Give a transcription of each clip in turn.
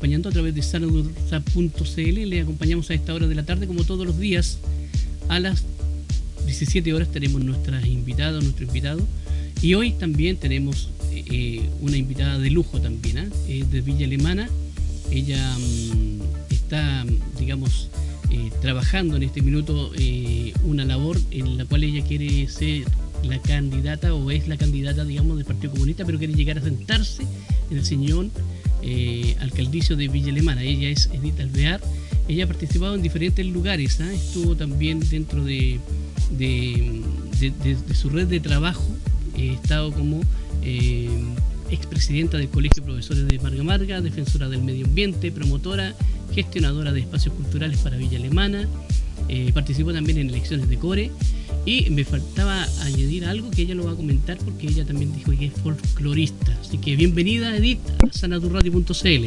acompañando a través de sanadurza.cl. Le acompañamos a esta hora de la tarde, como todos los días, a las 17 horas tenemos nuestras invitadas, nuestro invitado. Y hoy también tenemos eh, una invitada de lujo también, ¿ah? de Villa Alemana. Ella mm, está, digamos, eh, trabajando en este minuto eh, una labor en la cual ella quiere ser la candidata o es la candidata, digamos, del Partido Comunista, pero quiere llegar a sentarse en el señor alcaldicio de Villa Alemana. Ella es Edith Alvear. Ella ha participado en diferentes lugares, ¿ah? estuvo también dentro de de, su red de trabajo, he estado como eh, expresidenta del Colegio de Profesores de Marga Marga, defensora del medio ambiente, promotora, gestionadora de espacios culturales para Villa Alemana, eh, participó también en elecciones de core y me faltaba añadir algo que ella lo va a comentar porque ella también dijo que es folclorista. Así que bienvenida Edith a sanaturradio.cl.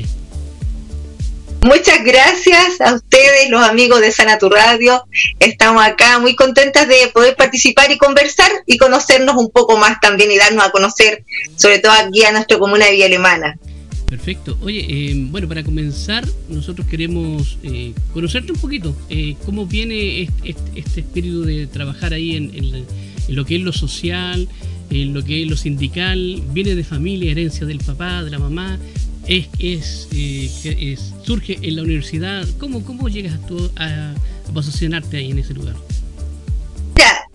Muchas gracias a ustedes, los amigos de Sanatur Radio. Estamos acá muy contentas de poder participar y conversar y conocernos un poco más también y darnos a conocer, sobre todo aquí a nuestra comuna de Villa Alemana. Perfecto. Oye, eh, bueno, para comenzar, nosotros queremos eh, conocerte un poquito. Eh, ¿Cómo viene este, espíritu de trabajar ahí en, lo que es lo social, en lo que es lo sindical? ¿Viene de familia, herencia del papá, de la mamá? es, es, eh, surge en la universidad. ¿Cómo, cómo llegas tú a, posicionarte ahí en ese lugar?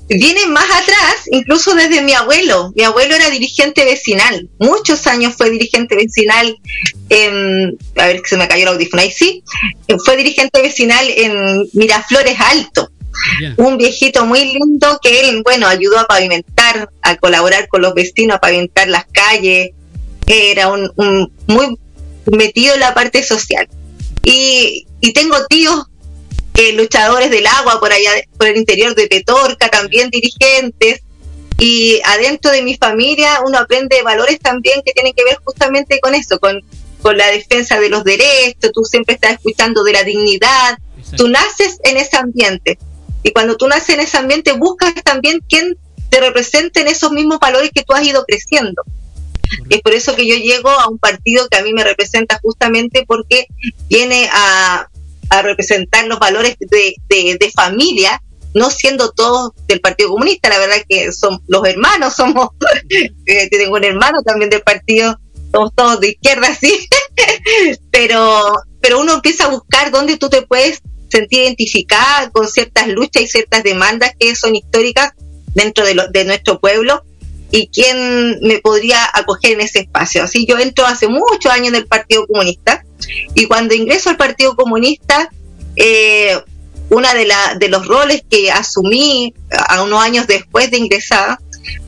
Viene más atrás, incluso desde mi abuelo. Mi abuelo era dirigente vecinal, muchos años fue dirigente vecinal en, a ver que se me cayó el audífono ahí sí, fue dirigente vecinal en Miraflores Alto. Un viejito muy lindo que él, bueno, ayudó a pavimentar, a colaborar con los vecinos, a pavimentar las calles, era un, muy metido en la parte social. Y, tengo tíos eh, luchadores del agua por allá, por el interior de Petorca, también dirigentes. Y adentro de mi familia uno aprende valores también que tienen que ver justamente con eso, con, con la defensa de los derechos, tú siempre estás escuchando de la dignidad, tú naces en ese ambiente. Y cuando tú naces en ese ambiente buscas también quien te represente en esos mismos valores que tú has ido creciendo. Es por eso que yo llego a un partido que a mí me representa justamente porque viene a, representar los valores de, de, familia, no siendo todos del Partido Comunista, la verdad que son los hermanos, somos, eh, tengo un hermano también del partido, somos todos de izquierda, sí, pero, pero uno empieza a buscar dónde tú te puedes sentir identificada con ciertas luchas y ciertas demandas que son históricas dentro de, de nuestro pueblo y quién me podría acoger en ese espacio. Así yo entro hace muchos años en el Partido Comunista y cuando ingreso al Partido Comunista, eh, una de, la, de los roles que asumí a unos años después de ingresar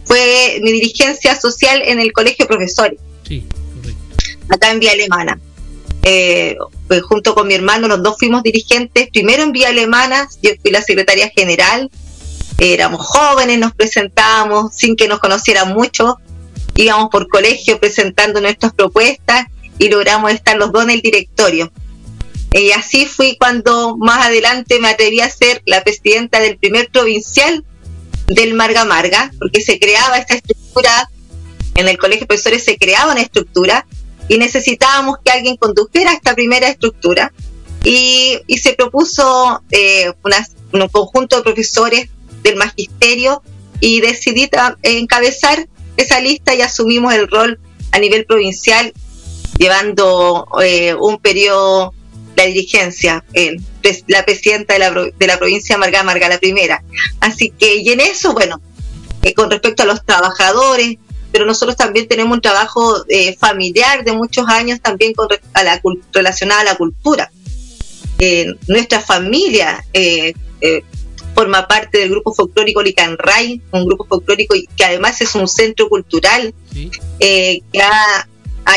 fue mi dirigencia social en el Colegio de Profesores. Sí, Acá en Vía Alemana. Eh, pues junto con mi hermano, los dos fuimos dirigentes, primero en Vía Alemana, yo fui la secretaria general, éramos jóvenes, nos presentábamos sin que nos conocieran mucho, íbamos por colegio presentando nuestras propuestas y logramos estar los dos en el directorio. Y así fui cuando más adelante me atreví a ser la presidenta del primer provincial del Marga Marga, porque se creaba esta estructura, en el colegio de profesores se creaba una estructura y necesitábamos que alguien condujera esta primera estructura. Y, se propuso eh, un conjunto de profesores del magisterio y decidí encabezar esa lista y asumimos el rol a nivel provincial, llevando eh, un periodo la dirigencia, la presidenta de la, de la provincia Marga Marga, la primera. Así que, y en eso, bueno, eh, con respecto a los trabajadores, pero nosotros también tenemos un trabajo eh, familiar de muchos años también con, a la, relacionada a la cultura. nuestra familia forma parte del grupo folclórico Licanray, un grupo folclórico que además es un centro cultural eh, que ha,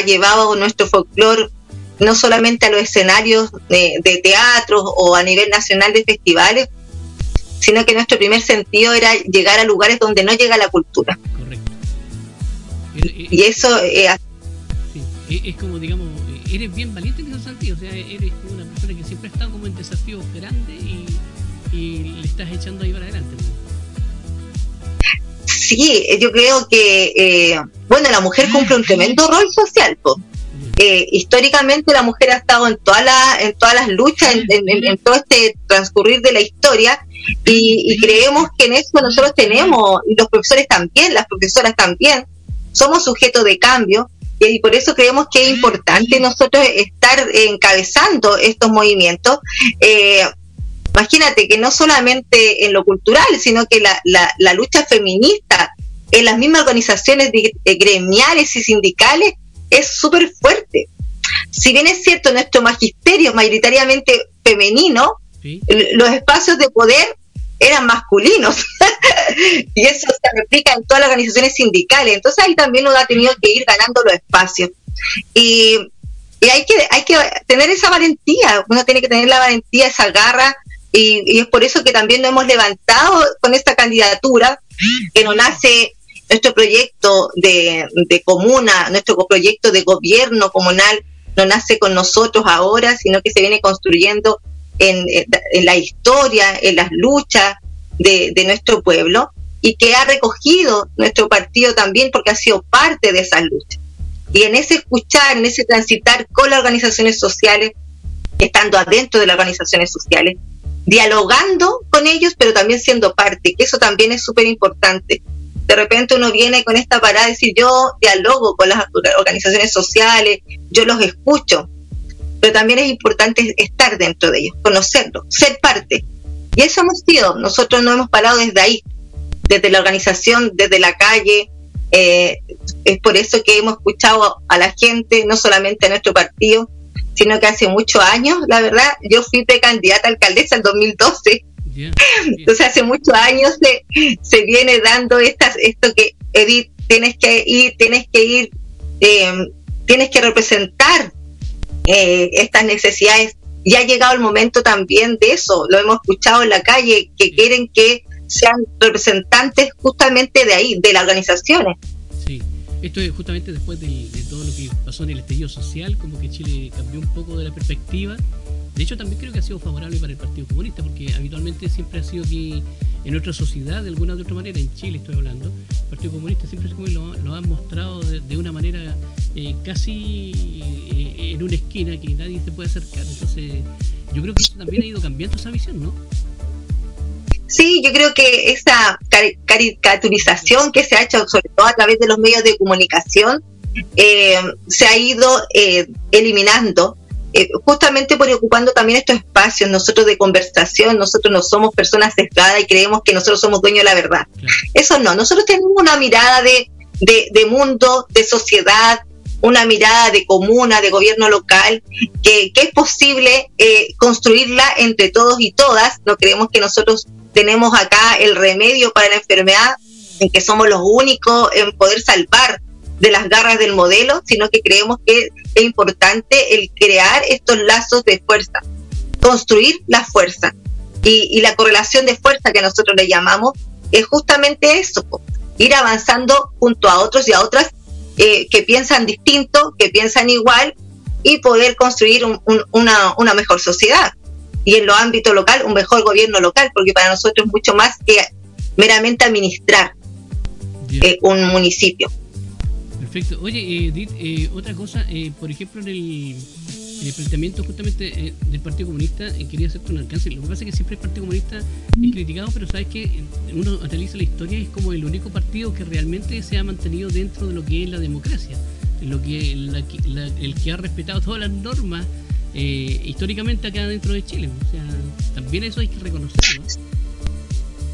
llevado nuestro folclor no solamente a los escenarios de, teatro o a nivel nacional de festivales, sino que nuestro primer sentido era llegar a lugares donde no llega la cultura. Correcto. y eso es, es como, digamos, eres bien valiente en ese sentido, o sea, eres una persona que siempre ha estado como en desafíos grandes y y le estás echando ahí para adelante. Sí, yo creo que, eh, bueno, la mujer cumple un tremendo rol social. eh, históricamente la mujer ha estado en todas las en todas las luchas, en, todo este transcurrir de la historia y, creemos que en eso nosotros tenemos, los profesores también, las profesoras también, somos sujetos de cambio y por eso creemos que es importante nosotros estar encabezando estos movimientos. Eh, imagínate que no solamente en lo cultural, sino que la, la, lucha feminista en las mismas organizaciones gremiales y sindicales es súper fuerte. Si bien es cierto, nuestro magisterio mayoritariamente femenino, los espacios de poder eran masculinos. y eso se replica en todas las organizaciones sindicales. Entonces ahí también uno ha tenido que ir ganando los espacios. Y, hay, que, hay que tener esa valentía, uno tiene que tener la valentía, esa garra. Y, es por eso que también nos hemos levantado con esta candidatura, que no nace nuestro proyecto de, comuna, nuestro proyecto de gobierno comunal no nace con nosotros ahora, sino que se viene construyendo en, la historia, en las luchas de, nuestro pueblo y que ha recogido nuestro partido también porque ha sido parte de esas luchas. Y en ese escuchar, en ese transitar con las organizaciones sociales, estando adentro de las organizaciones sociales, dialogando con ellos, pero también siendo parte, que eso también es súper importante de repente uno viene con esta parada de decir yo dialogo con las organizaciones sociales, yo los escucho, pero también es importante estar dentro de ellos, conocerlos, ser parte. Y eso hemos sido, nosotros no hemos parado desde ahí, desde la organización, desde la calle. Eh, es por eso que hemos escuchado a la gente, no solamente a nuestro partido, sino que hace muchos años, la verdad, yo fui precandidata a alcaldesa en 2012 entonces hace muchos años se, se viene dando estas, esto que Edith tienes que ir, tienes que ir, eh, tienes que representar eh, estas necesidades. Ya ha llegado el momento también de eso, lo hemos escuchado en la calle, que quieren que sean representantes justamente de ahí, de las organizaciones. Esto es justamente después de, todo lo que pasó en el estallido social, como que Chile cambió un poco de la perspectiva de hecho, también creo que ha sido favorable para el Partido Comunista, porque habitualmente siempre ha sido que en nuestra sociedad, de alguna u otra manera, en Chile estoy hablando, el Partido Comunista siempre lo, lo ha mostrado de, una manera eh, casi eh, en una esquina que nadie se puede acercar. Entonces, yo creo que también ha ido cambiando esa visión, ¿no? Sí, yo creo que esa caricaturización que se ha hecho, sobre todo a través de los medios de comunicación, eh, se ha ido eliminando eh, justamente por ocupando también estos espacios, nosotros de conversación, nosotros no somos personas sesgadas y creemos que nosotros somos dueños de la verdad. Eso no, nosotros tenemos una mirada de, de, mundo, de sociedad, una mirada de comuna, de gobierno local, que, que es posible eh, construirla entre todos y todas. No creemos que nosotros tenemos acá el remedio para la enfermedad, en que somos los únicos en poder salvar de las garras del modelo, sino que creemos que es importante el crear estos lazos de fuerza, construir la fuerza. Y, la correlación de fuerza que nosotros le llamamos es justamente eso, ir avanzando junto a otros y a otras eh, que piensan distinto, que piensan igual y poder construir una, una mejor sociedad. Y en lo ámbito local, un mejor gobierno local, porque para nosotros es mucho más que meramente administrar eh, un municipio. Perfecto. Oye, Edith, eh, otra cosa, eh, por ejemplo, en el, planteamiento justamente eh, del Partido Comunista, quería hacerte un alcance. Lo que pasa es que siempre el Partido Comunista es criticado, pero sabes que uno analiza la historia y es como el único partido que realmente se ha mantenido dentro de lo que es la democracia, lo que el que ha respetado todas las normas históricamente acá dentro de Chile. O sea, también eso hay que reconocerlo.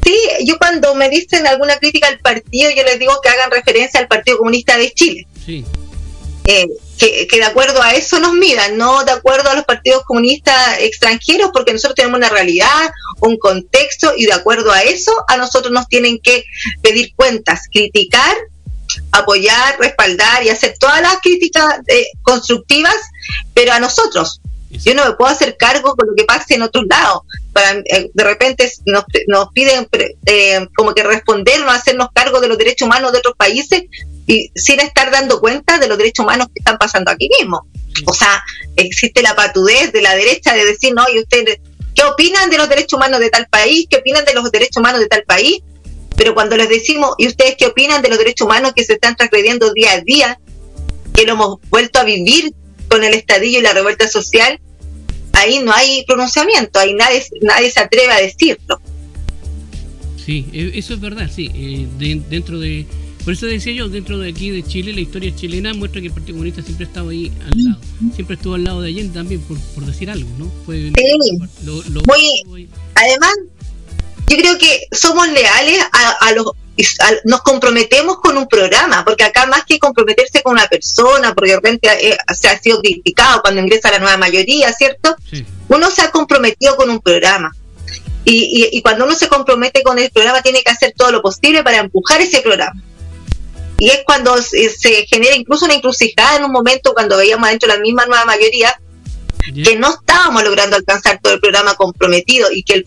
Sí, yo cuando me dicen alguna crítica al partido, yo les digo que hagan referencia al Partido Comunista de Chile. Sí. Eh, que, de acuerdo a eso nos miran, no de acuerdo a los partidos comunistas extranjeros, porque nosotros tenemos una realidad, un contexto, y de acuerdo a eso a nosotros nos tienen que pedir cuentas, criticar, apoyar, respaldar y hacer todas las críticas eh, constructivas, pero a nosotros, yo no me puedo hacer cargo con lo que pase en otros lados. Para, eh, de repente nos, nos piden eh, como que respondernos, hacernos cargo de los derechos humanos de otros países y sin estar dando cuenta de los derechos humanos que están pasando aquí mismo. O sea, existe la patudez de la derecha de decir, no, y ustedes, ¿qué opinan de los derechos humanos de tal país? ¿Qué opinan de los derechos humanos de tal país? Pero cuando les decimos, ¿y ustedes qué opinan de los derechos humanos que se están transgrediendo día a día? Que lo hemos vuelto a vivir con el estadillo y la revuelta social, ahí no hay pronunciamiento, ahí nadie, nadie se atreve a decirlo. Sí, e, eso es verdad, sí. Eh, dentro de. Por eso decía yo, dentro de aquí de Chile, la historia chilena muestra que el Partido Comunista siempre ha estado ahí al lado. Siempre estuvo al lado de Allende también, por, por decir algo, ¿no? Fue Muy, además, yo creo que somos leales a, los nos comprometemos con un programa, porque acá más que comprometerse con una persona, porque de repente eh, se ha sido criticado cuando ingresa la nueva mayoría, ¿cierto? Uno se ha comprometido con un programa. Y, cuando uno se compromete con el programa tiene que hacer todo lo posible para empujar ese programa. Y es cuando se, genera incluso una encrucijada en un momento cuando veíamos dentro de la misma nueva mayoría que no estábamos logrando alcanzar todo el programa comprometido y que el,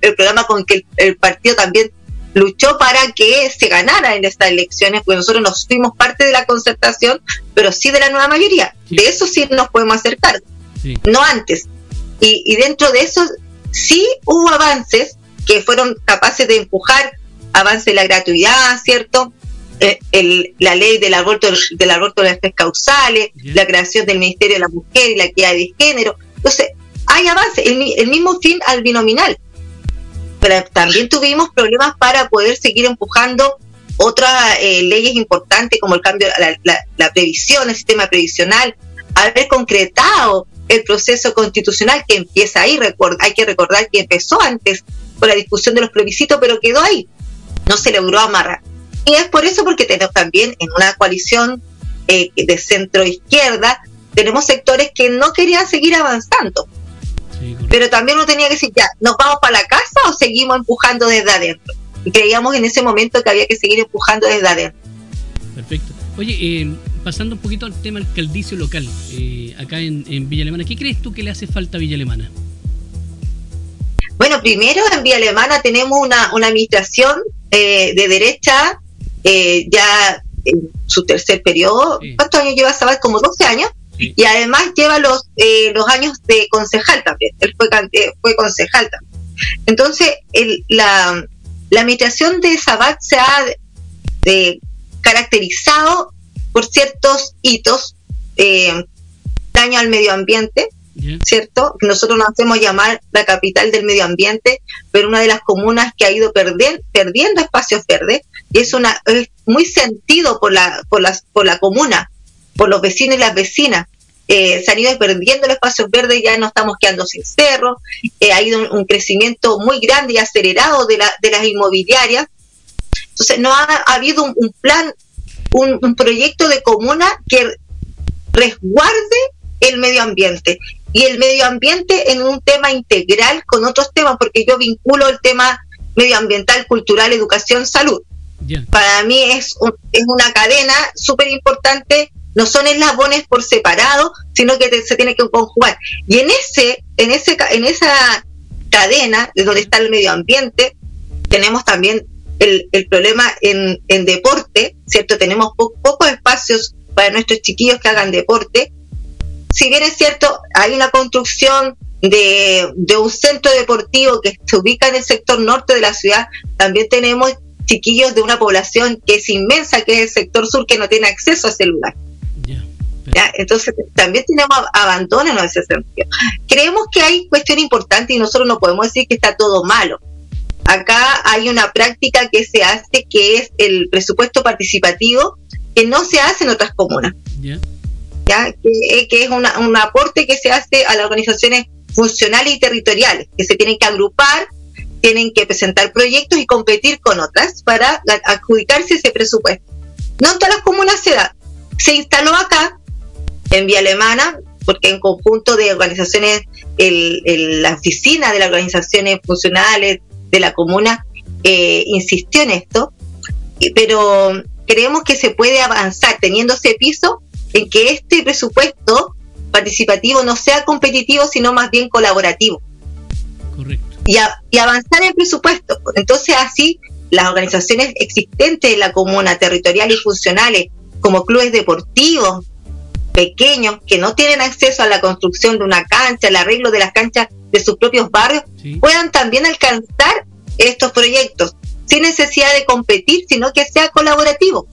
el programa con que el, partido también luchó para que se ganara en estas elecciones, porque nosotros no fuimos parte de la concertación, pero sí de la nueva mayoría. De eso sí nos podemos acercar, no antes. Y, y, dentro de eso sí hubo avances que fueron capaces de empujar avance de la gratuidad, ¿cierto? Eh, el, la ley del aborto del aborto de las tres causales, la creación del Ministerio de la Mujer y la equidad de género. Entonces, hay avances, el, mismo fin al binominal. Pero también tuvimos problemas para poder seguir empujando otras eh, leyes importantes como el cambio, la, la, la previsión, el sistema previsional, haber concretado el proceso constitucional que empieza ahí. hay que recordar que empezó antes con la discusión de los plebiscitos, pero quedó ahí. No se logró amarrar. Y es por eso porque tenemos también en una coalición eh, de centro izquierda, tenemos sectores que no querían seguir avanzando. pero también uno tenía que decir, ya, ¿nos vamos para la casa o seguimos empujando desde adentro? Y creíamos en ese momento que había que seguir empujando desde adentro. Perfecto. Oye, eh, pasando un poquito al tema alcaldicio local, eh, acá en, Villa Alemana, ¿qué crees tú que le hace falta a Villa Alemana? Bueno, primero en Villa Alemana tenemos una, administración eh, de derecha eh, ya en su tercer periodo. ¿Cuántos años lleva Sabat? Como 12 años. Y además lleva los, los años de concejal también. Él fue, fue concejal también. Entonces, la, la administración de Sabat se ha caracterizado por ciertos hitos, eh, daño al medio ambiente, ¿cierto? Nosotros nos hacemos llamar la capital del medio ambiente, pero una de las comunas que ha ido perdiendo espacios verdes, y es, una, es muy sentido por la, por, las, por la comuna, por los vecinos y las vecinas. Eh, se han ido perdiendo los espacios verdes, ya no estamos quedando sin cerros, eh, ha ido un, crecimiento muy grande y acelerado de, la, de las inmobiliarias. Entonces, no ha, habido un, plan un, proyecto de comuna que resguarde el medio ambiente y el medio ambiente en un tema integral con otros temas, porque yo vinculo el tema medioambiental, cultural, educación, salud. Para mí es, es una cadena súper importante, no son eslabones por separado, sino que se tiene que conjugar. Y en ese, en ese, en esa cadena de donde está el medio ambiente, tenemos también el, el problema en, en, deporte, ¿cierto? Tenemos pocos espacios para nuestros chiquillos que hagan deporte. Si bien es cierto, hay una construcción de, de un centro deportivo que se ubica en el sector norte de la ciudad, también tenemos chiquillos de una población que es inmensa, que es el sector sur, que no tiene acceso a ese lugar. ¿Ya? Entonces, también tenemos abandono en ese sentido. Creemos que hay cuestión importante y nosotros no podemos decir que está todo malo. Acá hay una práctica que se hace que es el presupuesto participativo que no se hace en otras comunas. ¿Ya? Que, es un aporte que se hace a las organizaciones funcionales y territoriales, que se tienen que agrupar, tienen que presentar proyectos y competir con otras para adjudicarse ese presupuesto. No en todas las comunas se da. Se instaló acá, en Vía Alemana, porque en conjunto de organizaciones, la oficina de las organizaciones funcionales, de la comuna eh, insistió en esto, pero creemos que se puede avanzar teniendo ese piso en que este presupuesto participativo no sea competitivo, sino más bien colaborativo. Correcto. Y, y avanzar en presupuesto. Entonces así las organizaciones existentes de la comuna, territoriales y funcionales, como clubes deportivos pequeños que no tienen acceso a la construcción de una cancha, el arreglo de las canchas de sus propios barrios puedan también alcanzar estos proyectos sin necesidad de competir, sino que sea colaborativo,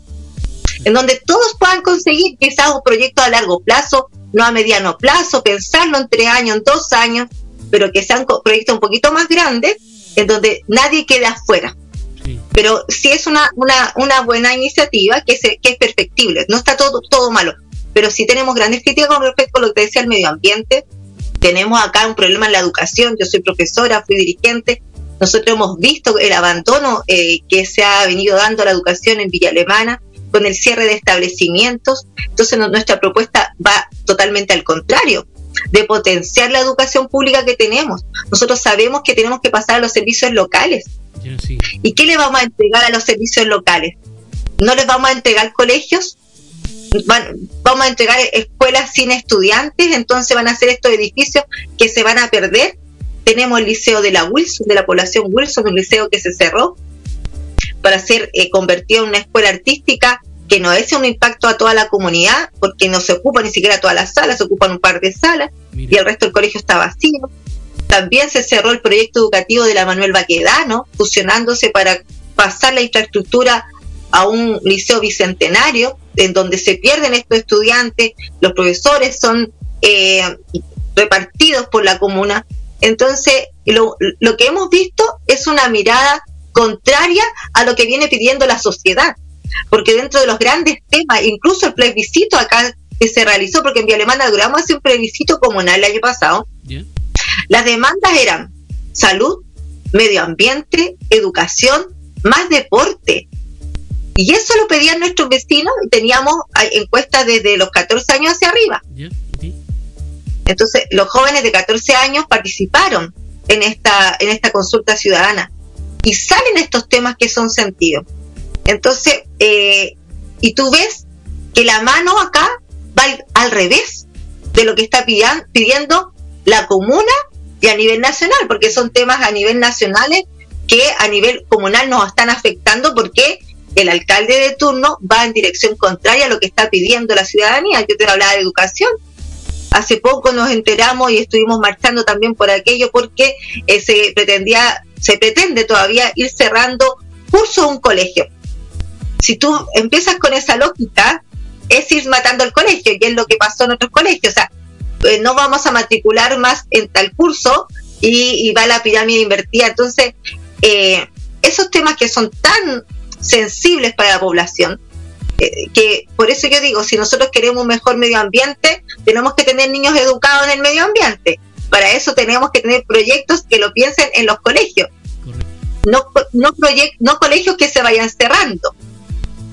en donde todos puedan conseguir quizás un proyecto a largo plazo no a mediano plazo, pensarlo en tres años, en dos años, pero que sean proyectos un poquito más grandes, en donde nadie quede afuera. Pero sí es una, una, una buena iniciativa que, se, que es perfectible, no está todo, todo malo, pero sí tenemos grandes críticas con respecto a lo que decía el medio ambiente. Tenemos acá un problema en la educación, yo soy profesora, fui dirigente, nosotros hemos visto el abandono eh, que se ha venido dando a la educación en Villa Alemana con el cierre de establecimientos. Entonces nuestra propuesta va totalmente al contrario de potenciar la educación pública que tenemos. Nosotros sabemos que tenemos que pasar a los servicios locales. ¿Y qué le vamos a entregar a los servicios locales? ¿No les vamos a entregar colegios? vamos a entregar escuelas sin estudiantes, entonces van a ser estos edificios que se van a perder. Tenemos el liceo de la Wilson, de la población Wilson, un liceo que se cerró para ser eh, convertido en una escuela artística que no es un impacto a toda la comunidad, porque no se ocupa ni siquiera todas las salas, se ocupan un par de salas y el resto del colegio está vacío. También se cerró el proyecto educativo de la Manuel Baquedano, fusionándose para pasar la infraestructura a un liceo bicentenario, en donde se pierden estos estudiantes, los profesores son eh, repartidos por la comuna. Entonces, lo, lo que hemos visto es una mirada contraria a lo que viene pidiendo la sociedad porque dentro de los grandes temas, incluso el plebiscito acá que se realizó, porque en Vía Alemana logramos hacer un plebiscito comunal el año pasado, las demandas eran salud, medio ambiente, educación, más deporte. Y eso lo pedían nuestros vecinos y teníamos encuestas desde los 14 años hacia arriba. Entonces, los jóvenes de 14 años participaron en esta, en esta consulta ciudadana y salen estos temas que son sentidos. Entonces, eh, y tú ves que la mano acá va al, revés de lo que está pidiendo la comuna y a nivel nacional, porque son temas a nivel nacional que a nivel comunal nos están afectando porque el alcalde de turno va en dirección contraria a lo que está pidiendo la ciudadanía. Yo te hablaba de educación. Hace poco nos enteramos y estuvimos marchando también por aquello porque eh, se pretendía, se pretende todavía ir cerrando curso un colegio si tú empiezas con esa lógica, es ir matando el colegio, y es lo que pasó en otros colegios. O sea, eh, no vamos a matricular más en tal curso y, va la pirámide invertida. Entonces, eh, esos temas que son tan sensibles para la población, eh, que por eso yo digo, si nosotros queremos un mejor medio ambiente, tenemos que tener niños educados en el medio ambiente. Para eso tenemos que tener proyectos que lo piensen en los colegios. No, no, no colegios que se vayan cerrando.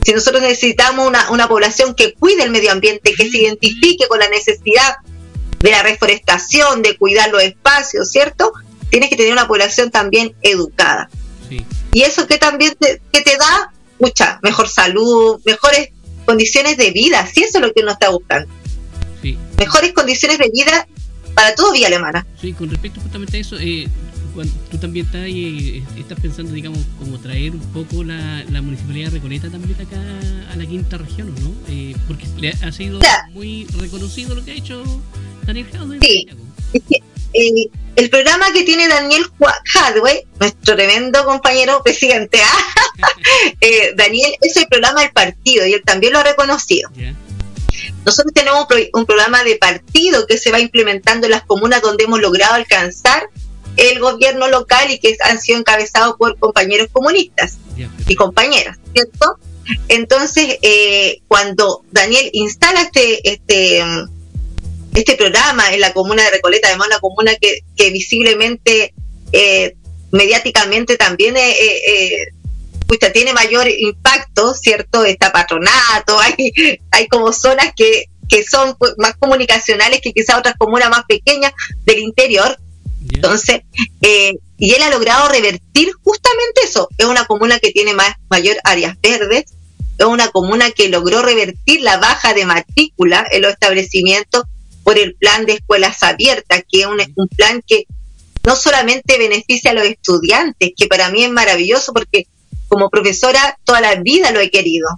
Si nosotros necesitamos una, una población que cuide el medio ambiente, que se identifique con la necesidad de la reforestación, de cuidar los espacios, ¿cierto? Tienes que tener una población también educada. Y eso que también te, que te da, mucha, mejor salud, mejores condiciones de vida, si eso es lo que uno está buscando. Mejores condiciones de vida para todo Vía Alemana. Sí, con respecto justamente a eso, eh, tú también estás, y, estás pensando, digamos, como traer un poco la, municipalidad de Recoleta también acá a la quinta región, ¿no? Eh, porque le ha sido muy reconocido lo que ha hecho Daniel Jadwe. Sí, eh, el programa que tiene Daniel Jadwe, nuestro tremendo compañero presidente, ¿ah? eh, Daniel, es el programa del partido y él también lo ha reconocido. Nosotros tenemos un, programa de partido que se va implementando en las comunas donde hemos logrado alcanzar el gobierno local y que han sido encabezados por compañeros comunistas y compañeras, ¿cierto? Entonces, eh, cuando Daniel instala este, este, este programa en la comuna de Recoleta, además una comuna que, que visiblemente, eh, mediáticamente también eh, eh, tiene mayor impacto, ¿cierto? Está patronato, hay, hay como zonas que, que son pues, más comunicacionales que quizás otras comunas más pequeñas del interior, entonces, eh, y él ha logrado revertir justamente eso. Es una comuna que tiene más, mayor áreas verdes, es una comuna que logró revertir la baja de matrícula en los establecimientos por el plan de escuelas abiertas, que es un, un plan que no solamente beneficia a los estudiantes, que para mí es maravilloso porque como profesora toda la vida lo he querido.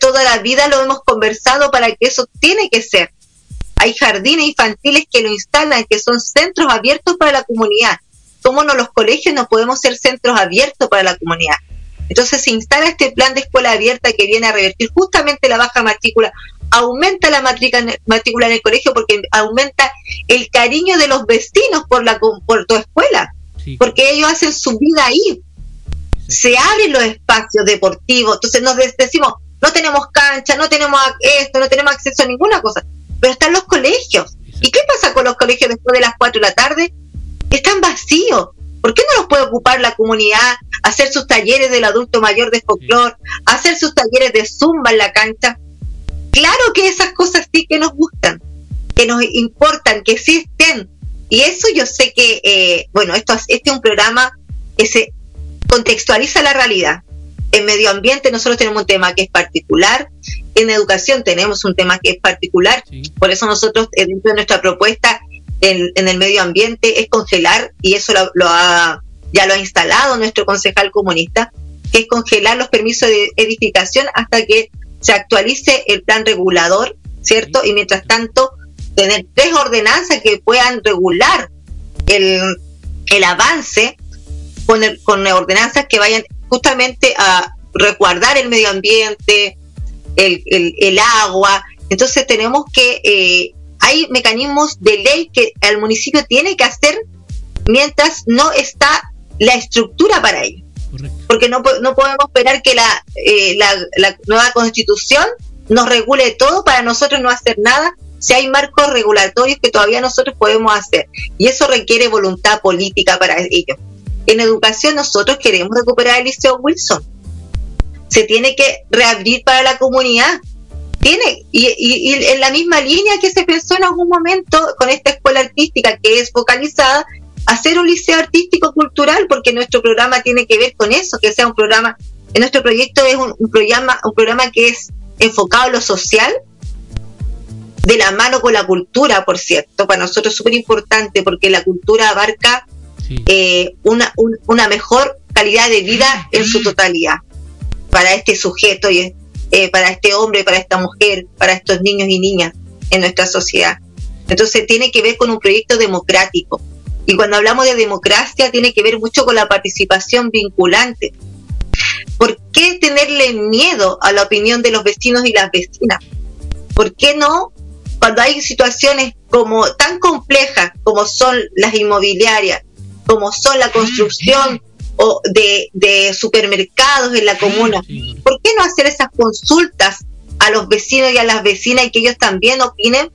Toda la vida lo hemos conversado para que eso tiene que ser hay jardines infantiles que lo instalan, que son centros abiertos para la comunidad. ¿Cómo no los colegios no podemos ser centros abiertos para la comunidad? Entonces se instala este plan de escuela abierta que viene a revertir justamente la baja matrícula, aumenta la matrícula en el colegio porque aumenta el cariño de los vecinos por, la, por tu escuela, porque ellos hacen su vida ahí. Se abren los espacios deportivos, entonces nos decimos, no tenemos cancha, no tenemos esto, no tenemos acceso a ninguna cosa, pero están los colegios. ¿Y qué pasa con los colegios después de las 4 de la tarde? Están vacíos. ¿Por qué no los puede ocupar la comunidad, hacer sus talleres del adulto mayor de folclor, hacer sus talleres de zumba en la cancha? Claro que esas cosas sí que nos gustan, que nos importan, que existen. Y eso yo sé que, eh, bueno, esto, este es un programa que se contextualiza la realidad. En medio ambiente nosotros tenemos un tema que es particular, en educación tenemos un tema que es particular, por eso nosotros eh, dentro de nuestra propuesta en, el medio ambiente es congelar, y eso lo, ha, ya lo ha instalado nuestro concejal comunista, que es congelar los permisos de edificación hasta que se actualice el plan regulador, ¿cierto? Y mientras tanto, tener tres ordenanzas que puedan regular el, el avance con, con ordenanzas que vayan justamente a resguardar el medio ambiente, el, el, agua. Entonces tenemos que, eh, hay mecanismos de ley que el municipio tiene que hacer mientras no está la estructura para ello. Porque no, no podemos esperar que la, eh, la, la nueva constitución nos regule todo para nosotros no hacer nada si hay marcos regulatorios que todavía nosotros podemos hacer. Y eso requiere voluntad política para ello. En educación nosotros queremos recuperar el Liceo Wilson. Se tiene que reabrir para la comunidad. Tiene, y, en la misma línea que se pensó en algún momento con esta escuela artística que es focalizada, hacer un liceo artístico cultural, porque nuestro programa tiene que ver con eso, que sea un programa, en nuestro proyecto es un, programa, un programa que es enfocado en lo social, de la mano con la cultura, por cierto, para nosotros es súper importante porque la cultura abarca eh, una, una mejor calidad de vida en su totalidad para este sujeto y eh, para este hombre, para esta mujer, para estos niños y niñas en nuestra sociedad. Entonces tiene que ver con un proyecto democrático. Y cuando hablamos de democracia tiene que ver mucho con la participación vinculante. ¿Por qué tenerle miedo a la opinión de los vecinos y las vecinas? ¿Por qué no cuando hay situaciones como tan complejas como son las inmobiliarias, como son la construcción o de, supermercados en la comuna. ¿Por qué no hacer esas consultas a los vecinos y a las vecinas y que ellos también opinen?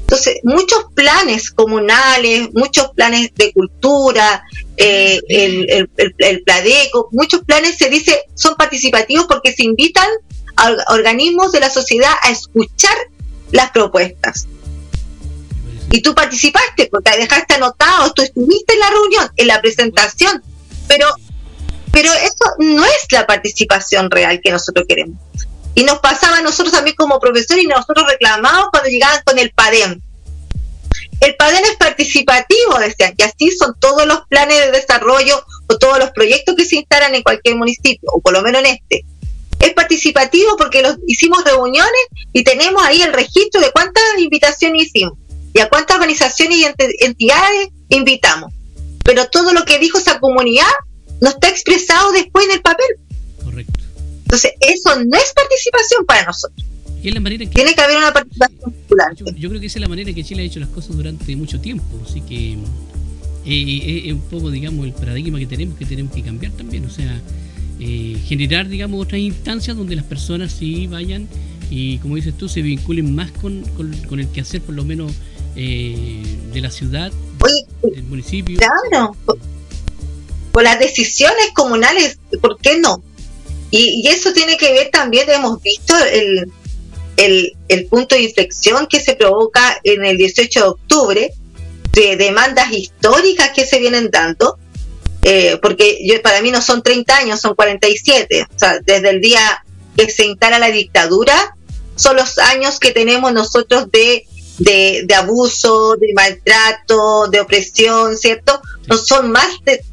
Entonces, muchos planes comunales, muchos planes de cultura, eh, el, el, el, Pladeco, muchos planes se dice son participativos porque se invitan a organismos de la sociedad a escuchar las propuestas y tú participaste porque dejaste anotado, tú estuviste en la reunión, en la presentación, pero, pero eso no es la participación real que nosotros queremos. Y nos pasaba a nosotros también como profesores y nosotros reclamábamos cuando llegaban con el PADEM. El PADEM es participativo, decían, y así son todos los planes de desarrollo o todos los proyectos que se instalan en cualquier municipio, o por lo menos en este. Es participativo porque los, hicimos reuniones y tenemos ahí el registro de cuántas invitaciones hicimos y a cuántas organizaciones y entidades invitamos. Pero todo lo que dijo esa comunidad no está expresado después en el papel. Correcto. Entonces, eso no es participación para nosotros. Tiene que haber una participación popular. Yo, creo que esa es la manera que Chile ha hecho las cosas durante mucho tiempo. Así que eh, eh, es un poco, digamos, el paradigma que tenemos que tenemos que cambiar también. O sea, eh, generar, digamos, otras instancias donde las personas sí vayan y, como dices tú, se vinculen más con, con, con el quehacer, por lo menos eh, de la ciudad, del municipio. Claro, con las decisiones comunales, ¿por qué no? Y, eso tiene que ver también, hemos visto el, el, punto de inflexión que se provoca en el 18 de octubre de demandas históricas que se vienen dando, eh, porque yo, para mí no son 30 años, son 47, o sea, desde el día que se instala la dictadura, son los años que tenemos nosotros de de, de abuso, de maltrato, de opresión, ¿cierto? No son más de,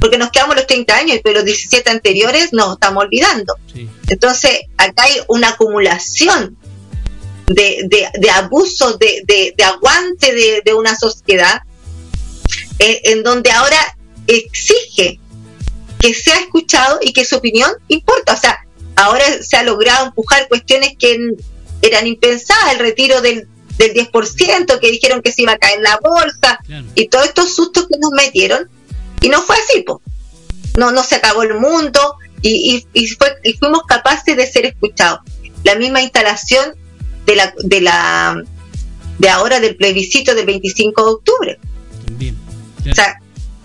porque nos quedamos los 30 años, pero los 17 anteriores nos estamos olvidando. Entonces, acá hay una acumulación de, de, de abuso, de, de, aguante de, de, una sociedad eh, en donde ahora exige que sea escuchado y que su opinión importa. O sea, ahora se ha logrado empujar cuestiones que eran impensadas, el retiro del, del 10%, que dijeron que se iba a caer la bolsa, y todos estos sustos que nos metieron, y no fue así, pues. No, no se acabó el mundo y, y, fue, y fuimos capaces de ser escuchados. La misma instalación de la, de la de ahora del plebiscito del 25 de octubre. También. O sea,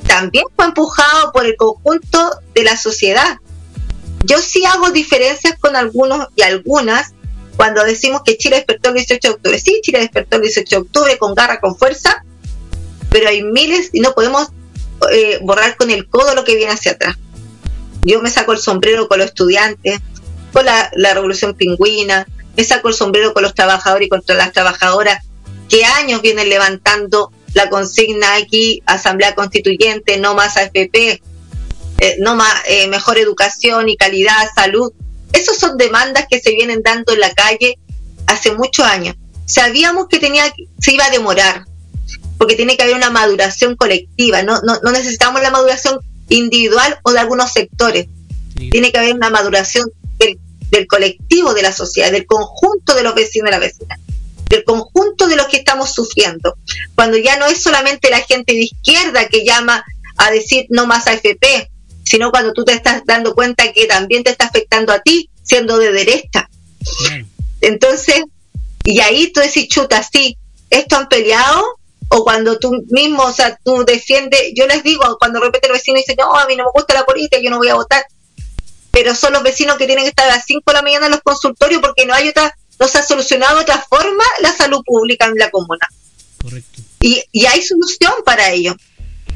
también fue empujado por el conjunto de la sociedad. Yo sí hago diferencias con algunos y algunas cuando decimos que Chile despertó el 18 de octubre. Sí, Chile despertó el 18 de octubre con garra, con fuerza, pero hay miles y no podemos eh, borrar con el codo lo que viene hacia atrás. Yo me saco el sombrero con los estudiantes, con la, la revolución pingüina, me saco el sombrero con los trabajadores y contra las trabajadoras que años vienen levantando la consigna aquí, Asamblea Constituyente, no más AFP, eh, no más eh, mejor educación y calidad, salud. Esas son demandas que se vienen dando en la calle hace muchos años. Sabíamos que tenía, se iba a demorar, porque tiene que haber una maduración colectiva, no, no, no necesitamos la maduración individual o de algunos sectores, tiene que haber una maduración del, del colectivo de la sociedad, del conjunto de los vecinos y la vecina del conjunto de los que estamos sufriendo. Cuando ya no es solamente la gente de izquierda que llama a decir no más AFP, sino cuando tú te estás dando cuenta que también te está afectando a ti siendo de derecha. Entonces, y ahí tú decís, chuta, sí, esto han peleado, o cuando tú mismo, o sea, tú defiendes, yo les digo, cuando repite el vecino y dice, no, a mí no me gusta la política, yo no voy a votar, pero son los vecinos que tienen que estar a las 5 de la mañana en los consultorios porque no hay otra no se ha solucionado de otra forma la salud pública en la comuna. Correcto. Y, y hay solución para ello.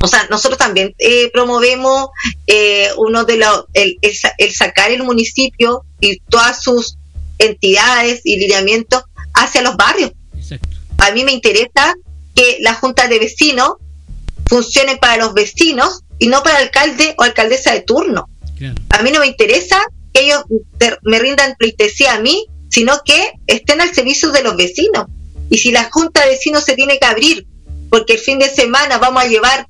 O sea, nosotros también eh, promovemos eh, uno de los, el, el, sacar el municipio y todas sus entidades y lineamientos hacia los barrios. Exacto. A mí me interesa que la junta de vecinos funcione para los vecinos y no para el alcalde o alcaldesa de turno. A mí no me interesa que ellos me rindan pleitesía a mí sino que estén al servicio de los vecinos. Y si la Junta de Vecinos se tiene que abrir, porque el fin de semana vamos a llevar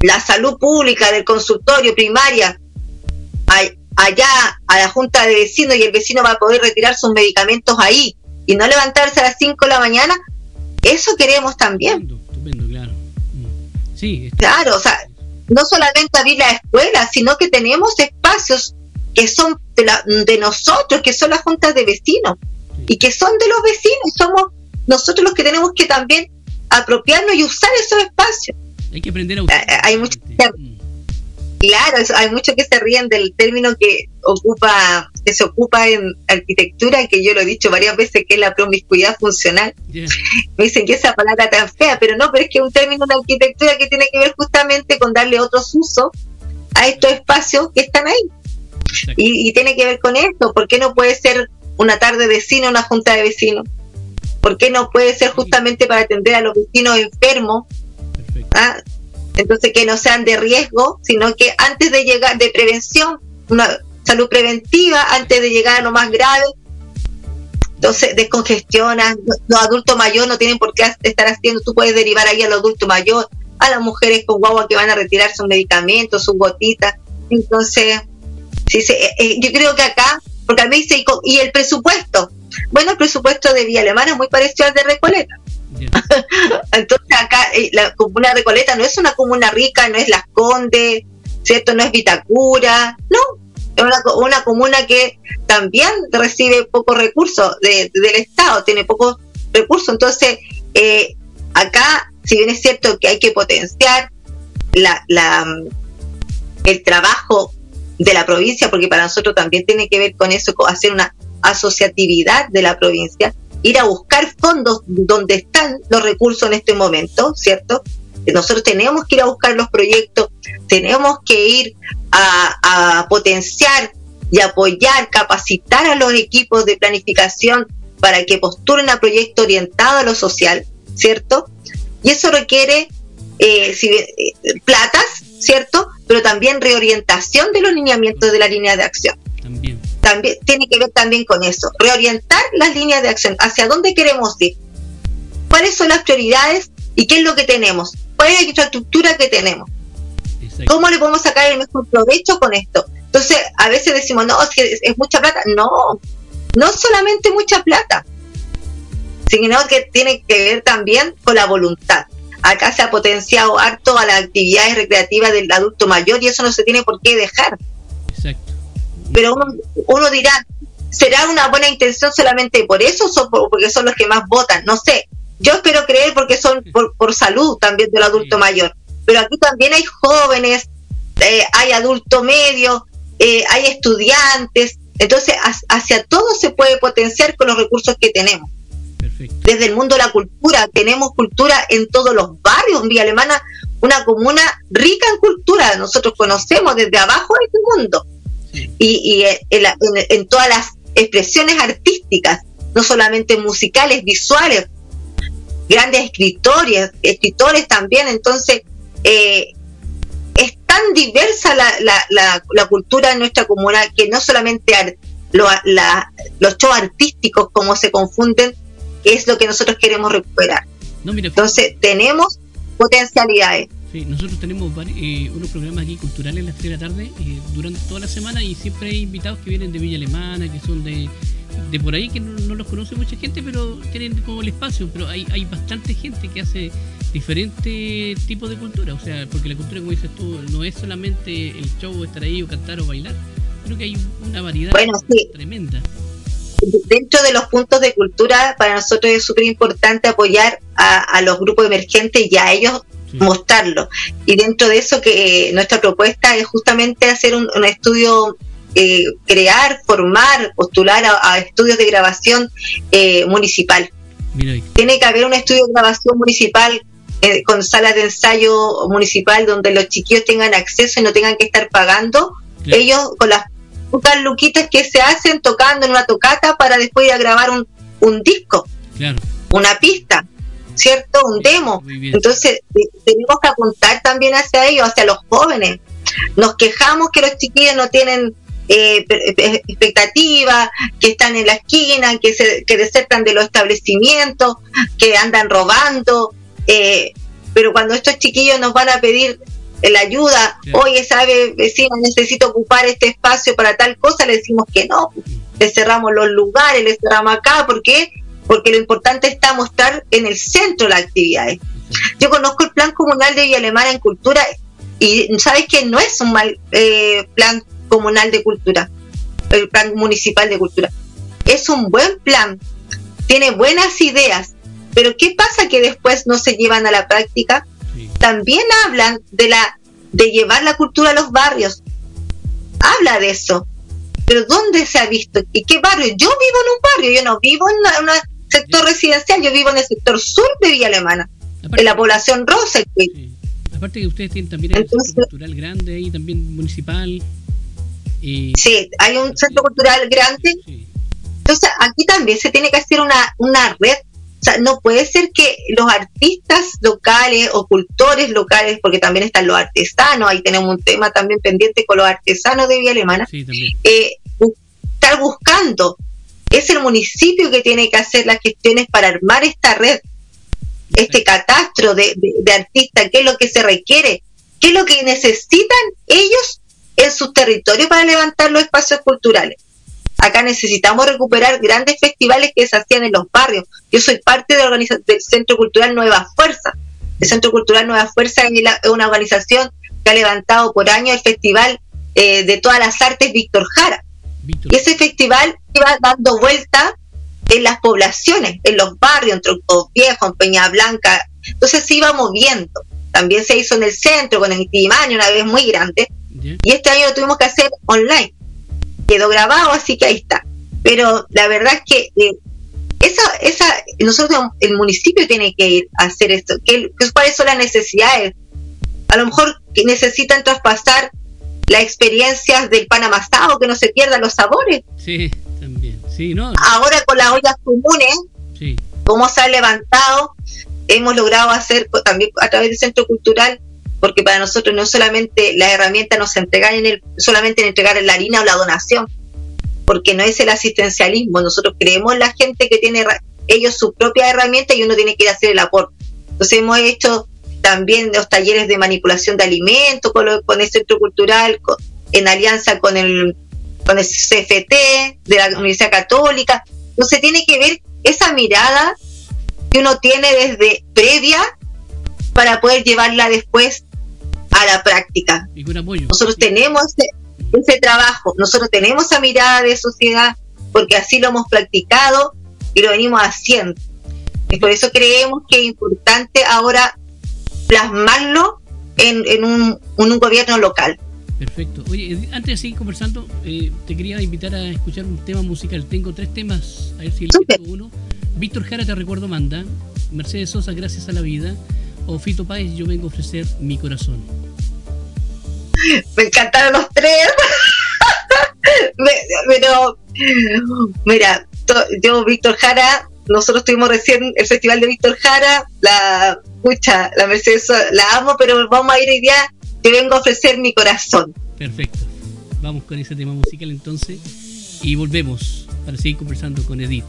la salud pública del consultorio primaria allá a la Junta de Vecinos y el vecino va a poder retirar sus medicamentos ahí y no levantarse a las 5 de la mañana, eso queremos también. Estupendo, claro. Mm. Sí, claro, o sea, no solamente abrir la escuela, sino que tenemos espacios que son de, nosotros, que son las juntas de vecinos y que son de los vecinos. Somos nosotros los que tenemos que también apropiarnos y usar esos espacios. Hay que aprender a usar. Eh, hay mucho claro, hay muchos que se ríen del término que ocupa, que se ocupa en arquitectura, que yo lo he dicho varias veces, que es la promiscuidad funcional. Me dicen que esa palabra tan fea, pero no, pero es que es un término de arquitectura que tiene que ver justamente con darle otros usos a estos espacios que están ahí. Y, tiene que ver con esto, ¿por qué no puede ser una tarde de cine una junta de vecinos? ¿Por qué no puede ser justamente para atender a los vecinos enfermos? ¿Ah? Entonces que no sean de riesgo, sino que antes de llegar, de prevención, una salud preventiva, antes de llegar a lo más grave, entonces descongestionas, los adultos mayores no tienen por qué estar haciendo, tú puedes derivar ahí a los adultos mayores, a las mujeres con guagua que van a retirar sus medicamentos, sus gotitas, entonces Sí, eh, eh, yo creo que acá, porque a mí dice, ¿y el presupuesto? Bueno, el presupuesto de Villa Alemana es muy parecido al de Recoleta. Entonces acá eh, la comuna Recoleta no es una comuna rica, no es Las Condes, ¿cierto? No es Vitacura, no. Es una, una comuna que también recibe pocos recursos del Estado, tiene pocos recursos. Entonces, acá, si bien es cierto que hay que potenciar la, el trabajo de la provincia, porque para nosotros también tiene que ver con eso, con hacer una asociatividad de la provincia, ir a buscar fondos donde están los recursos en este momento, ¿cierto? Nosotros tenemos que ir a buscar los proyectos, tenemos que ir a, potenciar y apoyar, capacitar a los equipos de planificación para que postulen a proyectos orientados a lo social, ¿cierto? Y eso requiere eh, si, eh, platas, ¿cierto? Pero también reorientación de los lineamientos de la línea de acción. También. Tiene que ver también con eso, reorientar las líneas de acción, hacia dónde queremos ir, cuáles son las prioridades y qué es lo que tenemos, cuál es la infraestructura que tenemos. ¿Cómo le podemos sacar el mejor provecho con esto? Entonces, a veces decimos, no, es, que es mucha plata. No, no solamente mucha plata, sino que tiene que ver también con la voluntad. Acá se ha potenciado harto a las actividades recreativas del adulto mayor y eso no se tiene por qué dejar. Exacto. Pero uno, uno dirá, ¿será una buena intención solamente por eso o porque son los que más votan? No sé. Yo espero creer porque son por, salud también del adulto mayor. Pero aquí también hay jóvenes, eh, hay adulto medio, eh, hay estudiantes. Entonces, hacia todo se puede potenciar con los recursos que tenemos. Desde el mundo de la cultura, tenemos cultura en todos los barrios. Villa Alemana, una comuna rica en cultura. Nosotros conocemos desde abajo este mundo. Y, eh, en, todas las expresiones artísticas, no solamente musicales, visuales, grandes escritores, escritores también. Entonces, eh, es tan diversa la, la, la, cultura en nuestra comuna que no solamente los shows artísticos como se confunden, es lo que nosotros queremos recuperar. Entonces, tenemos potencialidades. Sí, nosotros tenemos eh, unos programas aquí culturales en las 3 de la tarde eh, durante toda la semana y siempre hay invitados que vienen de Villa Alemana, que son de, de por ahí, que no, los conoce mucha gente, pero tienen como el espacio. Pero hay, hay bastante gente que hace diferentes tipos de cultura, o sea, porque la cultura, como dices tú, no es solamente el show, estar ahí o cantar o bailar, creo que hay una variedad tremenda dentro de los puntos de cultura, para nosotros es súper importante apoyar a, los grupos emergentes y a ellos mostrarlo. Y dentro de eso que eh, nuestra propuesta es justamente hacer un, estudio, eh, crear, formar, postular a, estudios de grabación eh, municipal. Tiene que haber un estudio de grabación municipal con salas de ensayo municipal donde los chiquillos tengan acceso y no tengan que estar pagando. Ellos con las buscar luquitas que se hacen tocando en una tocata para después ir a grabar un, un disco, una pista, ¿cierto? Un demo. Entonces, tenemos que apuntar también hacia ellos, hacia los jóvenes. Nos quejamos que los chiquillos no tienen eh, expectativas, que están en la esquina, que, se, que desertan de los establecimientos, que andan robando. Eh, pero cuando estos chiquillos nos van a pedir la ayuda, oye, sabe, vecina, necesito ocupar este espacio para tal cosa, le decimos que no, le cerramos los lugares, le cerramos acá, ¿por qué? Porque lo importante está mostrar en el centro las actividades. Yo conozco el plan comunal de Villa Alemana en cultura y sabes que no es un mal eh, plan comunal de cultura, el plan municipal de cultura. Es un buen plan, tiene buenas ideas, pero ¿qué pasa que después no se llevan a la práctica? también hablan de la de llevar la cultura a los barrios. Habla de eso. Pero ¿dónde se ha visto? ¿Y qué barrio? Yo vivo en un barrio, yo no vivo en un sector residencial, yo vivo en el sector sur de Villa Alemana, en la población Rosa. Aparte que ustedes tienen también un centro cultural grande ahí, también municipal. Y... Sí, hay un centro cultural grande. Entonces aquí también se tiene que hacer una, una red o sea, no puede ser que los artistas locales o cultores locales, porque también están los artesanos, ahí tenemos un tema también pendiente con los artesanos de Vía Alemana, eh, estar buscando. Es el municipio que tiene que hacer las gestiones para armar esta red, este catastro de, de artistas, qué es lo que se requiere, qué es lo que necesitan ellos en sus territorios para levantar los espacios culturales. Acá necesitamos recuperar grandes festivales que se hacían en los barrios. Yo soy parte de del Centro Cultural Nueva Fuerza. El Centro Cultural Nueva Fuerza es una organización que ha levantado por años el Festival eh, de todas las artes Víctor Jara. Y ese festival iba dando vuelta en las poblaciones, en los barrios, en Troncos Viejos, en Peña Blanca. Entonces se iba moviendo. También se hizo en el centro, con el Intimaño, una vez muy grande. Y este año lo tuvimos que hacer online quedó grabado, así que ahí está. Pero la verdad es que eh, esa, esa, nosotros, el municipio tiene que ir a hacer esto. ¿Qué, ¿Cuáles son las necesidades? A lo mejor necesitan traspasar las experiencias del pan amasado, que no se pierdan los sabores. Sí, también. Sí, ¿no? Ahora con las ollas comunes, sí. como se ha levantado, hemos logrado hacer también a través del Centro Cultural porque para nosotros no solamente la herramienta nos entregan en el, solamente en entregar la harina o la donación, porque no es el asistencialismo, nosotros creemos en la gente que tiene ellos su propia herramienta y uno tiene que ir a hacer el aporte. Entonces hemos hecho también los talleres de manipulación de alimentos con, con el Centro Cultural, en alianza con el, con el CFT de la Universidad Católica. Entonces tiene que ver esa mirada que uno tiene desde previa para poder llevarla después a la práctica. Nosotros tenemos ese, trabajo, nosotros tenemos esa mirada de sociedad porque así lo hemos practicado y lo venimos haciendo. Y por eso creemos que es importante ahora plasmarlo en, un, un gobierno local. Perfecto. Oye, antes de seguir conversando, eh, te quería invitar a escuchar un tema musical. Tengo tres temas, a ver si el uno. Víctor Jara, te recuerdo, manda. Mercedes Sosa, gracias a la vida. O Fito Páez, yo vengo a ofrecer mi corazón. Me encantaron los tres. Pero, mira, yo, Víctor Jara, nosotros tuvimos recién el festival de Víctor Jara, la, escucha, la Mercedes, la amo, pero vamos a ir hoy día te vengo a ofrecer mi corazón. Perfecto. Vamos con ese tema musical entonces y volvemos para seguir conversando con Edith.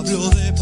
hablo de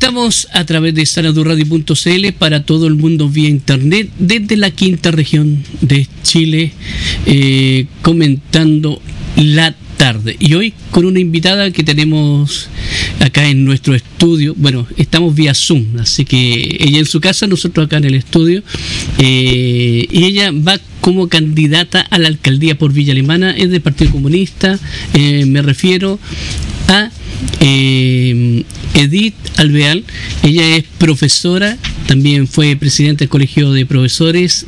Estamos a través de sanadurradio.cl para todo el mundo vía internet desde la quinta región de Chile eh, comentando la tarde. Y hoy con una invitada que tenemos acá en nuestro estudio. Bueno, estamos vía Zoom, así que ella en su casa, nosotros acá en el estudio. Eh, y ella va como candidata a la alcaldía por Villa Alemana, es del Partido Comunista. Eh, me refiero a eh, Edith Alveal. Ella es profesora, también fue presidenta del Colegio de Profesores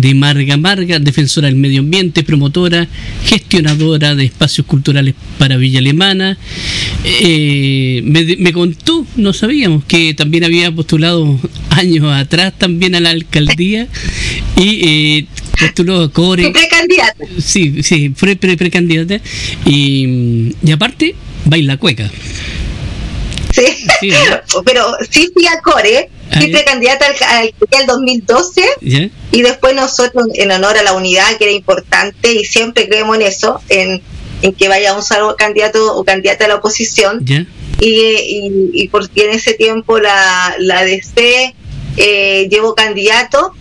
de Marga Marga, defensora del medio ambiente, promotora, gestionadora de espacios culturales para Villa Alemana. Eh, me, contó, no sabíamos, que también había postulado años atrás también a la alcaldía y eh, postuló a Core. Precandidata. Sí, sí, fue precandidata. y, y aparte, baila cueca. Sí, pero sí fui a Core, fui precandidata al, al, 2012 y después nosotros, en honor a la unidad, que era importante y siempre creemos en eso, en, que vaya un solo candidato o candidata a la oposición. Y, y, porque en ese tiempo la, la DC eh, llevó candidato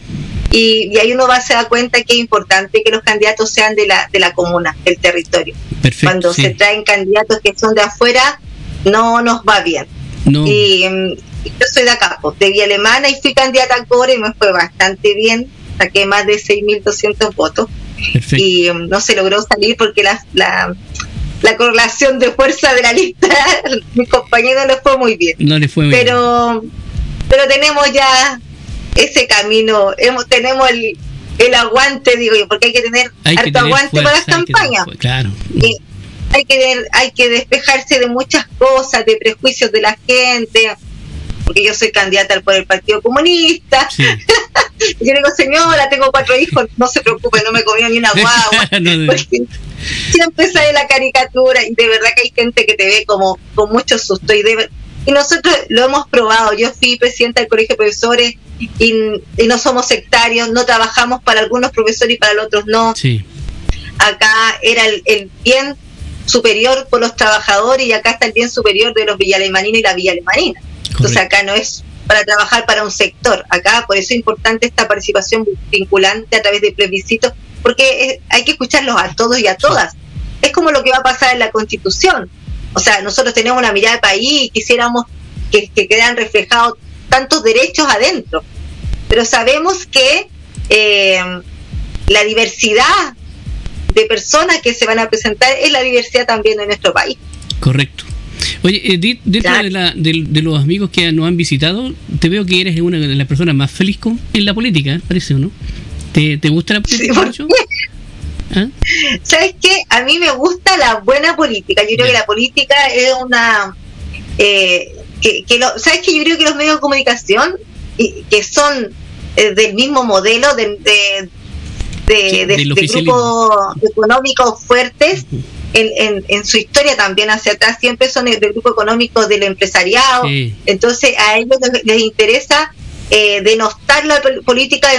y, ahí uno va a se da cuenta que es importante que los candidatos sean de la, de la comuna, del territorio. Cuando se traen candidatos que son de afuera, no nos va bien. Y, yo soy de acá, de Vía Alemana, y fui candidata a Core y me fue bastante bien, saqué más de 6.200 votos. Y um, no se logró salir porque la, la, la, correlación de fuerza de la lista, mi compañero no fue muy bien. No le fue pero, Pero tenemos ya ese camino, hemos, tenemos el, el aguante, digo yo, porque hay que tener harto aguante para las campañas. Claro. Y hay que, hay que despejarse de muchas cosas, de prejuicios de la gente, porque yo soy candidata por el Partido Comunista. yo digo, señora, tengo cuatro hijos, no se preocupe, no me comió ni una guagua. siempre sale la caricatura y de verdad que hay gente que te ve como con mucho susto y de, y nosotros lo hemos probado. Yo fui presidenta del Colegio de Profesores y, no somos sectarios, no trabajamos para algunos profesores y para los otros no. Acá era el, bien superior por los trabajadores y acá está el bien superior de los villalemaninos y la villalemanina. Entonces acá no es para trabajar para un sector. Acá por eso es importante esta participación vinculante a través de plebiscitos, porque hay que escucharlos a todos y a todas. Es como lo que va a pasar en la Constitución o sea, nosotros tenemos una mirada de país y quisiéramos que, que quedan reflejados tantos derechos adentro, pero sabemos que eh, la diversidad de personas que se van a presentar es la diversidad también de nuestro país. Correcto. Oye, Edith, dentro de, la, de, los amigos que nos han visitado, te veo que eres una de las personas más felices en la política, parece, ¿o no? ¿Te, ¿Te, gusta la política? Sí, ¿Sabes qué? A mí me gusta la buena política. Yo creo que la política es una... Eh, que, ¿Sabes qué? Yo creo que los medios de comunicación, que son eh, del mismo modelo de, de, grupos económicos fuertes, en, en, su historia también hacia atrás siempre son del grupo económico del empresariado. Entonces a ellos les, interesa eh, denostar la política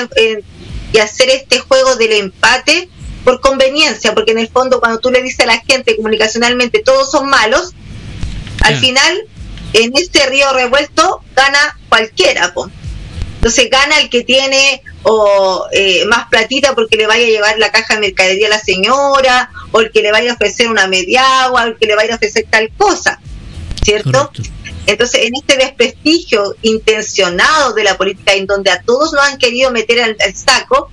y hacer este juego del empate por conveniencia, porque en el fondo cuando tú le dices a la gente comunicacionalmente todos son malos, al final en este río revuelto gana cualquiera. Entonces gana el que tiene o eh, más platita porque le vaya a llevar la caja de mercadería a la señora, o el que le vaya a ofrecer una media agua, o el que le vaya a ofrecer tal cosa, ¿cierto? Entonces, en este desprestigio intencionado de la política, en donde a todos nos han querido meter al saco,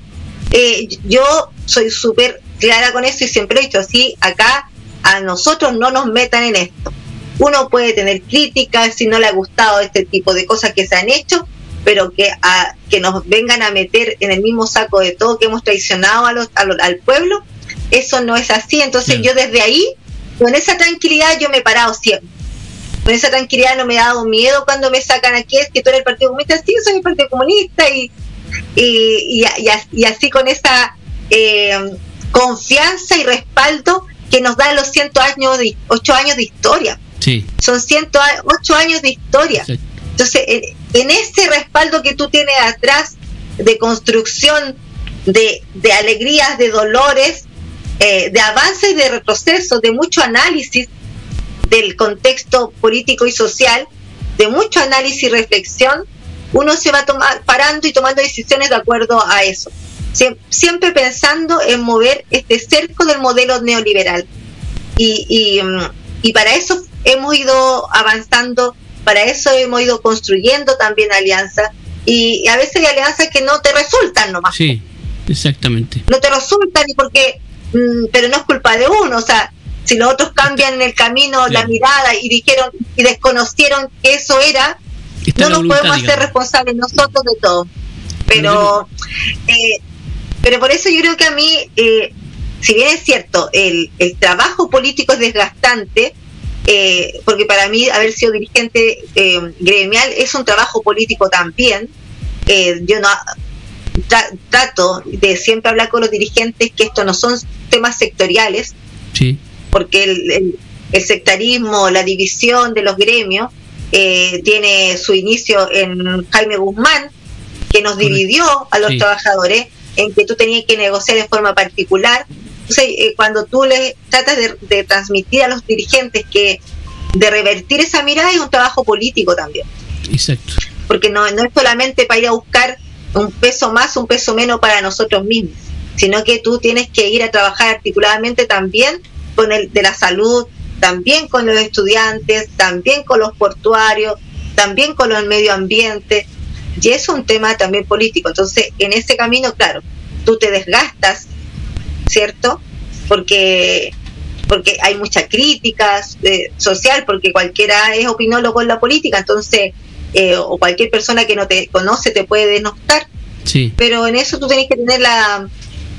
eh, yo soy súper clara con eso y siempre he dicho así, acá a nosotros no nos metan en esto. Uno puede tener críticas si no le ha gustado este tipo de cosas que se han hecho, pero que, a, que nos vengan a meter en el mismo saco de todo que hemos traicionado a los, al pueblo, eso no es así. Entonces yo desde ahí, con esa tranquilidad yo me he parado siempre. Con esa tranquilidad no me ha dado miedo cuando me sacan aquí, es que tú eres el Partido Comunista, sí, soy el Partido Comunista y y, y, así con esa eh, confianza y respaldo que nos dan los 100 años de, 8 años de historia. Sí. Son 108 años de historia. Entonces, en, ese respaldo que tú tienes atrás de construcción, de, de alegrías, de dolores, eh, de avances y de retroceso, de mucho análisis del contexto político y social, de mucho análisis y reflexión, uno se va tomar, parando y tomando decisiones de acuerdo a eso. siempre pensando en mover este cerco del modelo neoliberal. Y, y, mm, y para eso hemos ido avanzando, para eso hemos ido construyendo también alianzas. Y, a veces hay alianzas que no te resultan nomás. Sí, exactamente. No te resultan porque, mm, pero no es culpa de uno, o sea, si los otros cambian el camino la mirada y dijeron y desconocieron que eso era, no nos podemos hacer responsables nosotros de todo. Pero, eh, pero por eso yo creo que a mí, eh, si bien es cierto, el, el trabajo político es desgastante, eh, porque para mí haber sido dirigente gremial es un trabajo político también. yo no trato de siempre hablar con los dirigentes que esto no son temas sectoriales, porque el, el sectarismo, la división de los gremios, eh, tiene su inicio en Jaime Guzmán, que nos dividió a los trabajadores en que tú tenías que negociar en forma particular. Entonces, eh, cuando tú le tratas de, transmitir a los dirigentes que de revertir esa mirada es un trabajo político también. Exacto. Porque no, no es solamente para ir a buscar un peso más, un peso menos para nosotros mismos, sino que tú tienes que ir a trabajar articuladamente también con el de la salud, también con los estudiantes, también con los portuarios, también con el medio ambiente, y es un tema también político. Entonces, en ese camino, claro, tú te desgastas, ¿cierto? Porque porque hay mucha crítica eh, social, porque cualquiera es opinólogo en la política, entonces, eh, o cualquier persona que no te conoce te puede denostar. Sí. Pero en eso tú tienes que tener la,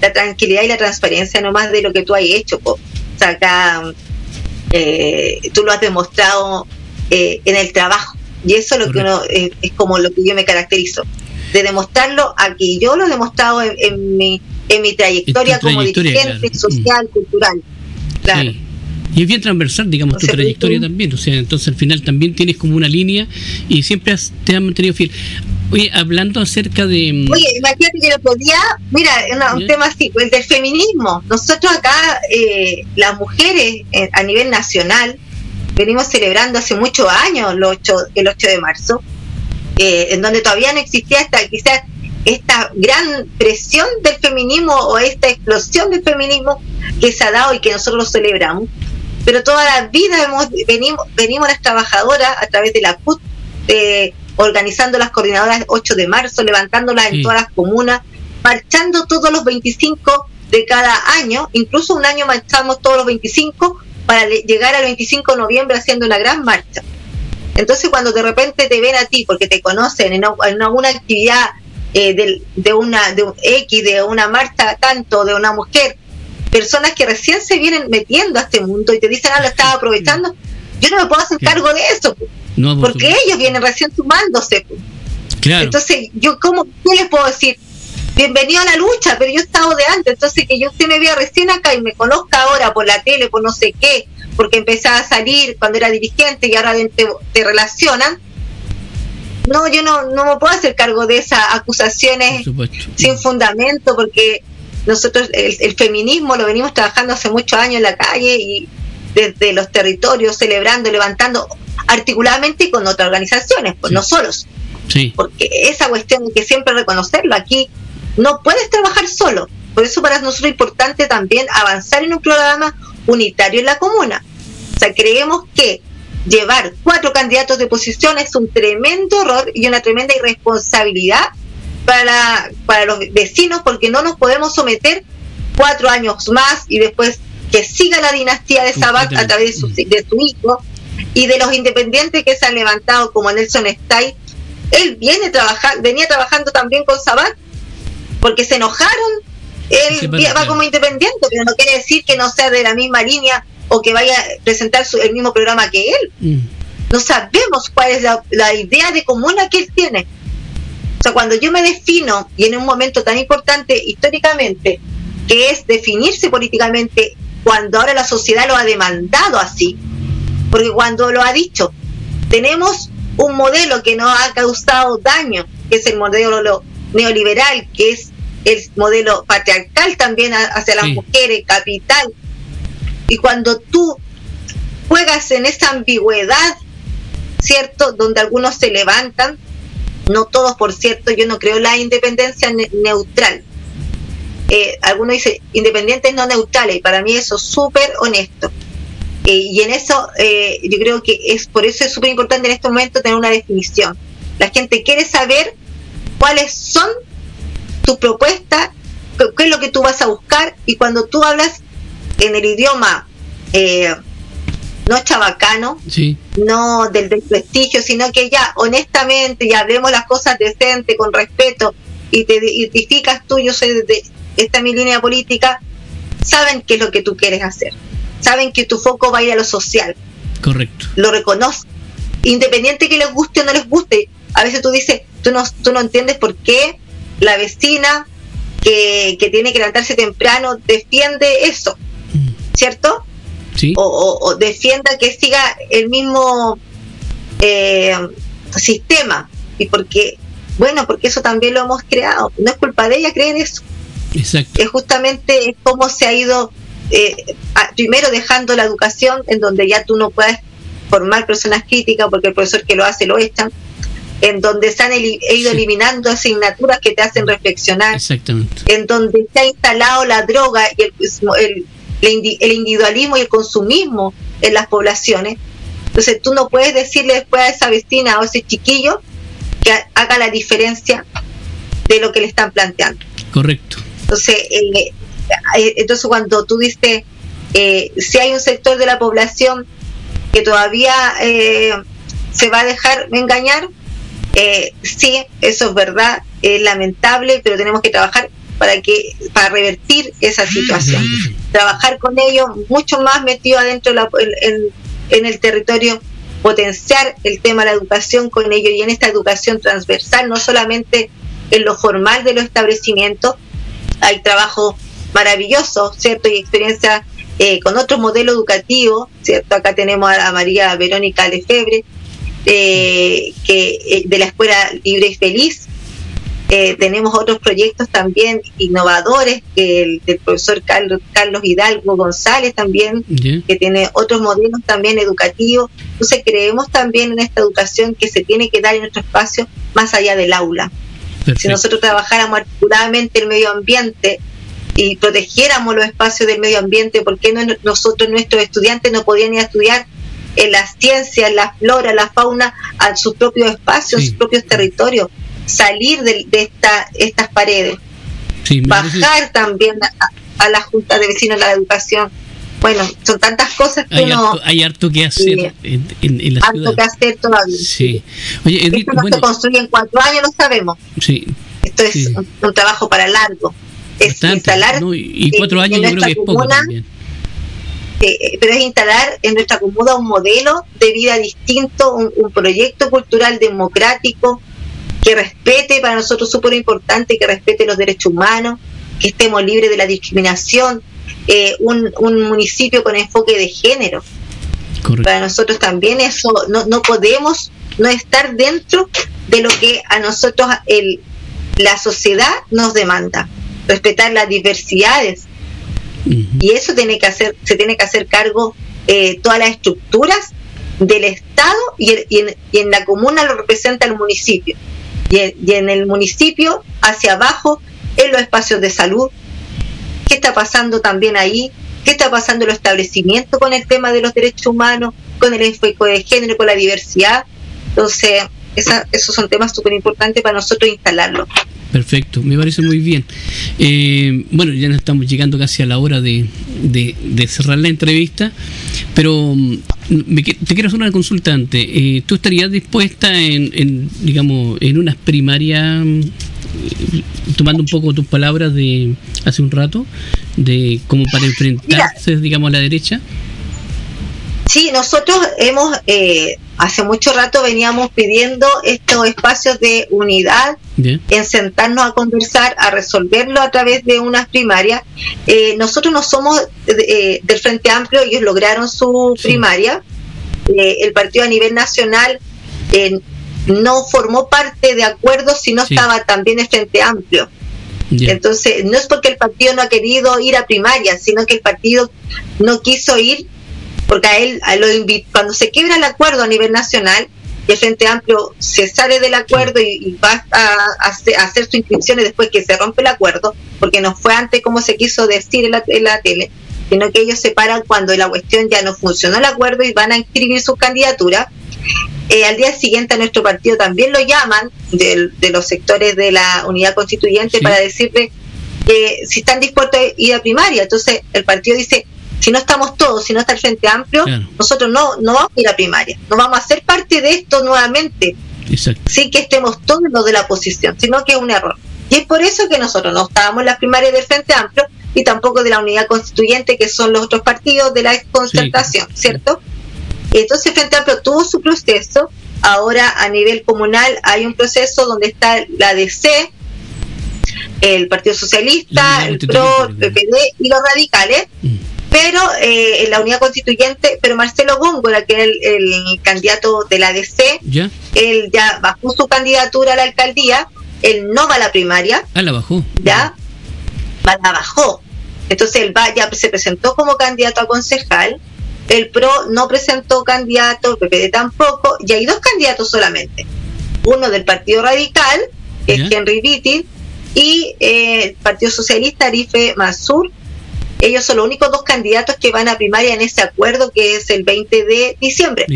la tranquilidad y la transparencia nomás de lo que tú has hecho. O sea, acá eh, tú lo has demostrado eh, en el trabajo. Y eso es lo que uno es, como lo que yo me caracterizo, de demostrarlo aquí. Yo lo he demostrado en, mi, en mi trayectoria, como dirigente social, cultural. Claro. Y es bien transversal, digamos, tu trayectoria también. O sea, entonces al final también tienes como una línea y siempre te has mantenido fiel. Oye, hablando acerca de. Mm, Oye, imagínate que el otro día, mira, un tema así, el del feminismo. Nosotros acá, eh, las mujeres eh, a nivel nacional, venimos celebrando hace muchos años el 8, el 8 de marzo, eh, en donde todavía no existía esta, quizás esta gran presión del feminismo o esta explosión del feminismo que se ha dado y que nosotros lo celebramos pero toda la vida hemos, venimos, venimos las trabajadoras a través de la CUT, eh, organizando las coordinadoras 8 de marzo, levantándolas en todas las comunas, marchando todos los 25 de cada año, incluso un año marchamos todos los 25 para llegar al 25 de noviembre haciendo una gran marcha. Entonces cuando de repente te ven a ti, porque te conocen en, alguna actividad eh, de, de, una de un X, de una marcha tanto de una mujer, personas que recién se vienen metiendo a este mundo y te dicen, ah, lo estaba aprovechando, yo no me puedo hacer cargo de eso, porque ellos vienen recién sumándose. Entonces, yo como, ¿qué les puedo decir? Bienvenido a la lucha, pero yo he estado de antes, entonces que yo usted me vea recién acá y me conozca ahora por la tele, por no sé qué, porque empezaba a salir cuando era dirigente y ahora te, te relacionan, no, yo no, no me puedo hacer cargo de esas acusaciones sin fundamento, porque nosotros el, feminismo lo venimos trabajando hace muchos años en la calle y desde los territorios, celebrando, levantando articuladamente con otras organizaciones, pues no solos. Porque esa cuestión hay que siempre reconocerlo, aquí no puedes trabajar solo. Por eso para nosotros es importante también avanzar en un programa unitario en la comuna. O sea, creemos que llevar cuatro candidatos de posición es un tremendo error y una tremenda irresponsabilidad para, para los vecinos porque no nos podemos someter cuatro años más y después que siga la dinastía de Sabat a través de su, de su hijo y de los independientes que se han levantado como Nelson Stay. Él viene trabajar, venía trabajando también con Sabat porque se enojaron. Él va como independiente, pero no quiere decir que no sea de la misma línea o que vaya a presentar el mismo programa que él. Mm. No sabemos cuál es la, la idea de comuna que él tiene o sea, cuando yo me defino, y en un momento tan importante históricamente, que es definirse políticamente, cuando ahora la sociedad lo ha demandado así, porque cuando lo ha dicho, tenemos un modelo que nos ha causado daño, que es el modelo neoliberal, que es el modelo patriarcal también hacia las mujeres, capital. Y cuando tú juegas en esa ambigüedad ¿cierto? Donde algunos se levantan, no todos, por cierto, yo no creo la independencia neutral. Eh, algunos dicen independientes no neutrales, y para mí eso es súper honesto. Eh, y en eso eh, yo creo que es por eso es súper importante en este momento tener una definición. La gente quiere saber cuáles son tus propuestas, qué es lo que tú vas a buscar, y cuando tú hablas en el idioma eh, no chabacano, no del desprestigio, sino que ya honestamente ya hablemos las cosas decentes, con respeto, y te identificas tú, yo soy de esta es mi línea política, saben qué es lo que tú quieres hacer, saben que tu foco va a ir a lo social. Correcto. Lo reconocen, independiente que les guste o no les guste. A veces tú dices, tú no, tú no entiendes por qué la vecina que, que tiene que levantarse temprano defiende eso, mm. ¿Cierto? o, defienda que siga el mismo eh, sistema. Y porque, bueno, porque eso también lo hemos creado. No es culpa de ella creer eso. Es justamente cómo se ha ido, eh, primero dejando la educación en donde ya tú no puedes formar personas críticas porque el profesor que lo hace lo echan, en donde se han ido eliminando asignaturas que te hacen reflexionar, en donde se ha instalado la droga y el, el el individualismo y el consumismo en las poblaciones. Entonces tú no puedes decirle después a esa vecina o a ese chiquillo que haga la diferencia de lo que le están planteando. Correcto. Entonces, eh, eh, entonces cuando tú dices, eh, si hay un sector de la población que todavía se va a dejar engañar, sí, eso es verdad, es lamentable, pero tenemos que trabajar para que para revertir esa situación. Trabajar con ellos mucho más metido adentro en, el territorio, potenciar el tema de la educación con ellos y en esta educación transversal, no solamente en lo formal de los establecimientos, hay trabajo maravilloso, ¿cierto? Y experiencia eh, con otro modelo educativo, ¿cierto? Acá tenemos a, María Verónica Lefebre, eh, que, eh, de la Escuela Libre y Feliz, eh, tenemos otros proyectos también innovadores, el del profesor Carlos, Carlos Hidalgo González también, que tiene otros modelos también educativos. Entonces creemos también en esta educación que se tiene que dar en nuestro espacio más allá del aula. Si nosotros trabajáramos articuladamente el medio ambiente y protegiéramos los espacios del medio ambiente, ¿por qué no nosotros, nuestros estudiantes, no podían ir a estudiar en las ciencias, la flora, la fauna, a sus propios espacios, a sus propios territorios? Salir de, esta, estas paredes, bajar también a, la Junta de Vecinos de la Educación. Bueno, son tantas cosas que hay uno... hay harto que hacer en, en, la harto que hacer todavía. Sí. Oye, Esto no se construye en cuatro años, lo sabemos. Sí. Esto es un, trabajo para largo. Es instalar... y cuatro años yo creo que es poco también. Eh, pero es instalar en nuestra comuna un modelo de vida distinto, un proyecto cultural democrático, que respete, para nosotros súper importante, que respete los derechos humanos, que estemos libres de la discriminación, eh, un, municipio con enfoque de género. Para nosotros también eso, no, no podemos no estar dentro de lo que a nosotros el, la sociedad nos demanda, respetar las diversidades. Y eso tiene que hacer, se tiene que hacer cargo eh, todas las estructuras del Estado y, en, y en la comuna lo representa el municipio y en, el municipio, hacia abajo, en los espacios de salud. ¿Qué está pasando también ahí? ¿Qué está pasando en los establecimientos con el tema de los derechos humanos, con el enfoque de género, con la diversidad? Entonces, esos son temas súper importantes para nosotros instalarlos. Perfecto, me parece muy bien. Eh, bueno, ya nos estamos llegando casi a la hora de, cerrar la entrevista, pero mm, te quiero hacer una consultante. Eh, ¿Tú estarías dispuesta en, digamos, en unas primarias, mm, tomando un poco tus palabras de hace un rato, de como para enfrentarse, digamos, a la derecha? Sí, nosotros hemos, eh, hace mucho rato veníamos pidiendo estos espacios de unidad, en sentarnos a conversar, a resolverlo a través de unas primarias. Eh, nosotros no somos eh, del Frente Amplio, ellos lograron su primaria. el partido a nivel nacional no formó parte de acuerdos si no estaba también el Frente Amplio. Entonces, no es porque el partido no ha querido ir a primaria, sino que el partido no quiso ir porque a él, a lo cuando se quiebra el acuerdo a nivel nacional, y el Frente Amplio se sale del acuerdo y, va a, hacer sus inscripciones después que se rompe el acuerdo, porque no fue antes como se quiso decir en la, en la tele, sino que ellos se paran cuando la cuestión ya no funcionó el acuerdo y van a inscribir su candidatura. Eh, al día siguiente a nuestro partido también lo llaman de, los sectores de la unidad constituyente para decirle que si están dispuestos a ir a primaria. Entonces el partido dice, si no estamos todos, si no está el Frente Amplio, nosotros no, no vamos a ir a primaria, no vamos a ser parte de esto nuevamente, sin que estemos todos los de la oposición, sino que es un error. Y es por eso que nosotros no estábamos en las primarias del Frente Amplio y tampoco de la unidad constituyente, que son los otros partidos de la concertación, ¿cierto? Entonces el Frente Amplio tuvo su proceso, ahora a nivel comunal hay un proceso donde está la DC, el Partido Socialista, el PRO, el PPD y los radicales. Mm pero eh, en la unidad constituyente, pero Marcelo Góngora, que es el, candidato de la DC, él ya bajó su candidatura a la alcaldía, él no va a la primaria. Ah, la bajó. Ya, la bajó. Entonces él va, ya se presentó como candidato a concejal, el PRO no presentó candidato, el PPD tampoco, y hay dos candidatos solamente. Uno del Partido Radical, que es Henry Vitti, y eh, el Partido Socialista, Arife Masur, ellos son los únicos dos candidatos que van a primaria en ese acuerdo que es el 20 de diciembre.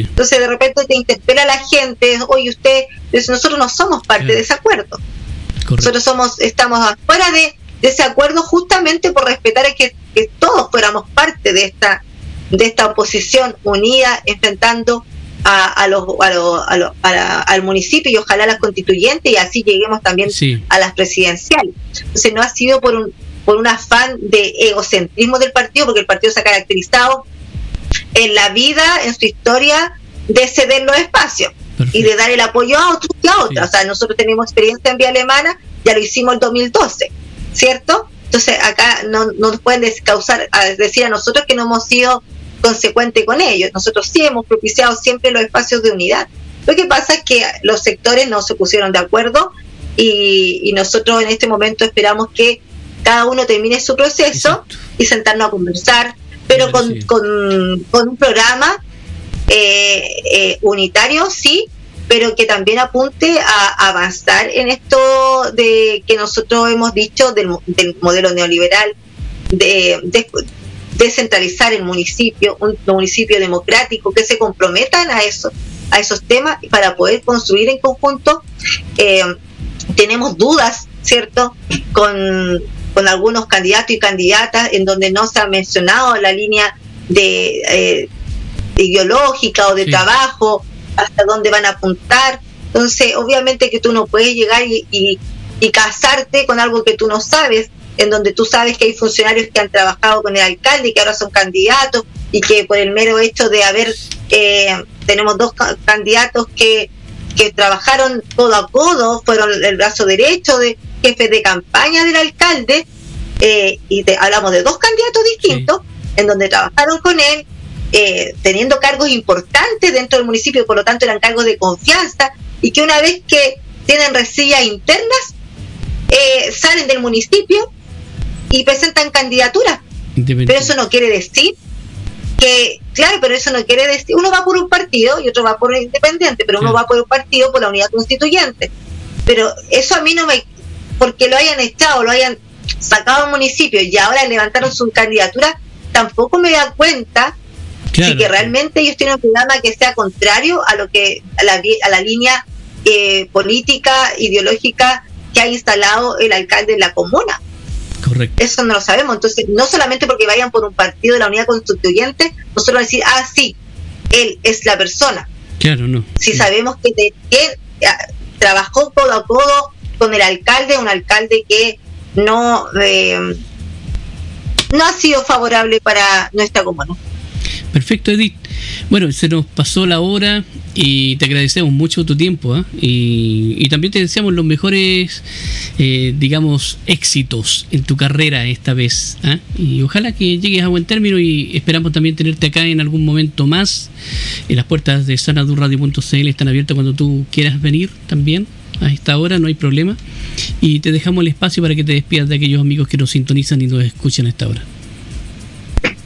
Entonces de repente te interpela la gente, oye usted, nosotros no somos parte de ese acuerdo. Nosotros somos, estamos afuera de, ese acuerdo justamente por respetar que, que todos fuéramos parte de esta, de esta oposición unida enfrentando a, los, a, al municipio y ojalá a las constituyentes y así lleguemos también a las presidenciales. Entonces no ha sido por un, por un afán de egocentrismo del partido, porque el partido se ha caracterizado en la vida, en su historia, de ceder los espacios y de dar el apoyo a otros que a otros. O sea, nosotros tenemos experiencia en vía alemana, ya lo hicimos en 2012, ¿cierto? Entonces acá no, nos pueden causar, a decir a nosotros que no hemos sido consecuentes con ellos. Nosotros sí hemos propiciado siempre los espacios de unidad. Lo que pasa es que los sectores no se pusieron de acuerdo y nosotros en este momento esperamos que cada uno termine su proceso y sentarnos a conversar, pero con, con, un programa eh, eh, unitario, sí, pero que también apunte a, avanzar en esto de que nosotros hemos dicho del, modelo neoliberal, de, descentralizar el municipio, un municipio democrático, que se comprometan a eso, a esos temas para poder construir en conjunto. Eh, tenemos dudas, ¿cierto?, con, con algunos candidatos y candidatas en donde no se ha mencionado la línea de eh, ideológica o de trabajo, hasta dónde van a apuntar. Entonces, obviamente que tú no puedes llegar y, casarte con algo que tú no sabes, en donde tú sabes que hay funcionarios que han trabajado con el alcalde y que ahora son candidatos y que por el mero hecho de haber, eh, tenemos dos candidatos que, que trabajaron codo a codo, fueron el brazo derecho de, jefe de campaña del alcalde, eh, y hablamos de dos candidatos distintos, en donde trabajaron con él, eh, teniendo cargos importantes dentro del municipio, por lo tanto eran cargos de confianza, y que una vez que tienen resillas internas, eh, salen del municipio y presentan candidaturas. Pero eso no quiere decir que, claro, pero eso no quiere decir, uno va por un partido y otro va por un independiente, pero uno va por un partido por la unidad constituyente. Pero eso a mí no me, porque lo hayan echado, lo hayan sacado al municipio y ahora levantaron su candidatura, tampoco me da cuenta si que realmente ellos tienen un programa que sea contrario a lo que a la, a la línea eh, política ideológica que ha instalado el alcalde de la comuna. Correcto. Eso no lo sabemos. Entonces, no solamente porque vayan por un partido de la unidad constituyente, nosotros decir, ah, sí, él es la persona. Claro, no. Si sabemos que, de, que trabajó codo a codo con el alcalde, un alcalde que no, eh, no ha sido favorable para nuestra comuna. Perfecto, Edith. Bueno, se nos pasó la hora y te agradecemos mucho tu tiempo ¿ah? y, también te deseamos los mejores, eh, digamos, éxitos en tu carrera esta vez. ¿ah? Y ojalá que llegues a buen término y esperamos también tenerte acá en algún momento más. En las puertas de sanadurradio.cl están abiertas cuando tú quieras venir también a esta hora, no hay problema. Y te dejamos el espacio para que te despidas de aquellos amigos que nos sintonizan y nos escuchan a esta hora.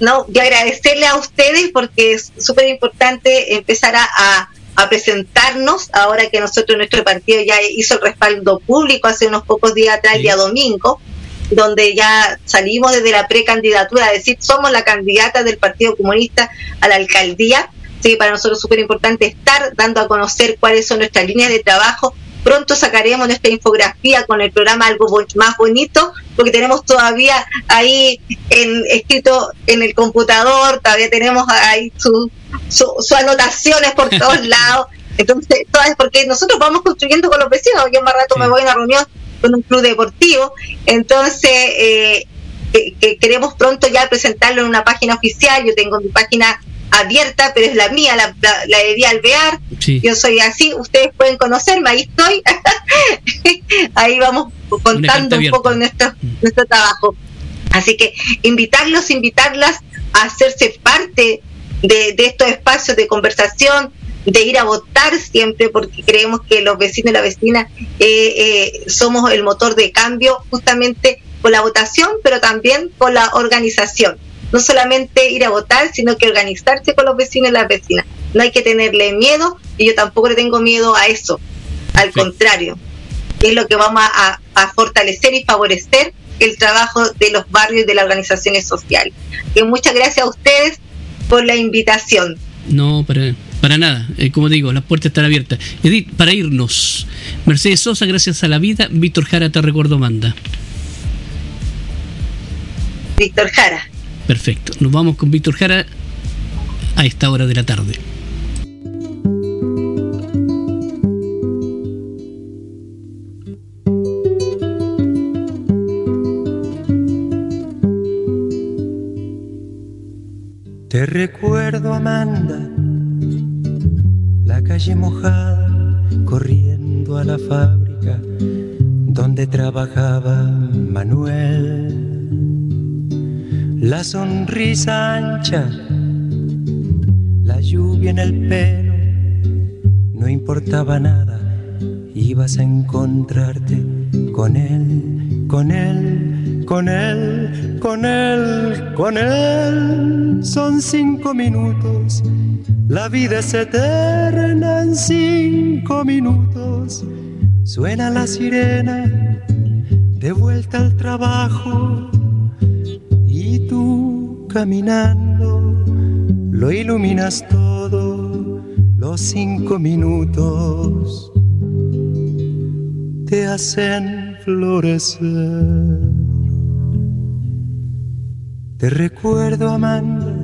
No, y agradecerle a ustedes porque es súper importante empezar a, a presentarnos, ahora que nosotros, nuestro partido ya hizo el respaldo público hace unos pocos días atrás, el día domingo, donde ya salimos desde la precandidatura, a decir, somos la candidata del Partido Comunista a la alcaldía. Sí, para nosotros es súper importante estar dando a conocer cuáles son nuestras líneas de trabajo. Pronto sacaremos nuestra infografía con el programa algo más bonito, porque tenemos todavía ahí en, escrito en el computador, todavía tenemos ahí sus su, anotaciones por todos lados. Entonces, todo es porque nosotros vamos construyendo con los vecinos. Yo más rato me voy a una reunión con un club deportivo. Entonces, eh, que, queremos pronto ya presentarlo en una página oficial. Yo tengo mi página abierta, pero es la mía, la, la, de Alvear. Yo soy así, ustedes pueden conocerme, ahí estoy. ahí vamos contando un poco nuestro, mm. nuestro trabajo. Así que invitarlos, invitarlas a hacerse parte de, de estos espacios de conversación, de ir a votar siempre, porque creemos que los vecinos y las vecinas eh, eh, somos el motor de cambio justamente con la votación, pero también con la organización. No solamente ir a votar, sino que organizarse con los vecinos y las vecinas. No hay que tenerle miedo y yo tampoco le tengo miedo a eso. Al contrario, es lo que vamos a, a, fortalecer y favorecer el trabajo de los barrios y de las organizaciones sociales. Y muchas gracias a ustedes por la invitación. No, para, para nada. Eh, como digo, las puertas están abiertas. Edith, para irnos. Mercedes Sosa, gracias a la vida. Víctor Jara, te recuerdo, manda. Víctor Jara. Perfecto. Nos vamos con Víctor Jara a esta hora de la tarde. Te recuerdo, Amanda calle mojada, corriendo a la fábrica donde trabajaba Manuel. La sonrisa ancha, la lluvia en el pelo, no importaba nada, ibas a encontrarte con él, con él, con él, con él, con él. Son cinco minutos la vida es eterna en cinco minutos. Suena la sirena de vuelta al trabajo y tú caminando lo iluminas todo. Los cinco minutos te hacen florecer. Te recuerdo, Amanda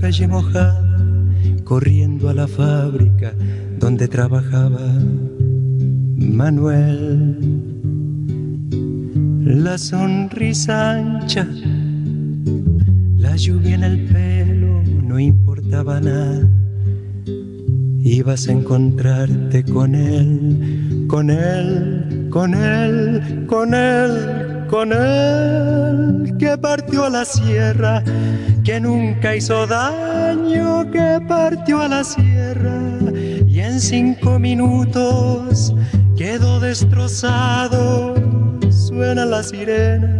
calle mojada, corriendo a la fábrica donde trabajaba Manuel. La sonrisa ancha, la lluvia en el pelo, no importaba nada. Ibas a encontrarte con él, con él, con él, con él, con él, que partió a la sierra que nunca hizo daño, que partió a la sierra y en cinco minutos quedó destrozado. Suena la sirena,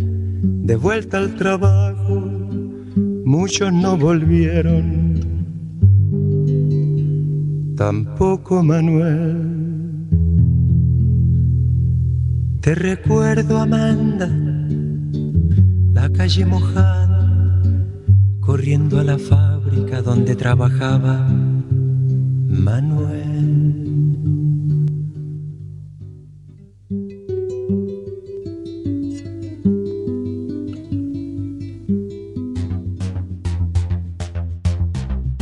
de vuelta al trabajo, muchos no volvieron, tampoco Manuel. Te recuerdo, Amanda, la calle mojada corriendo a la fábrica donde trabajaba Manuel.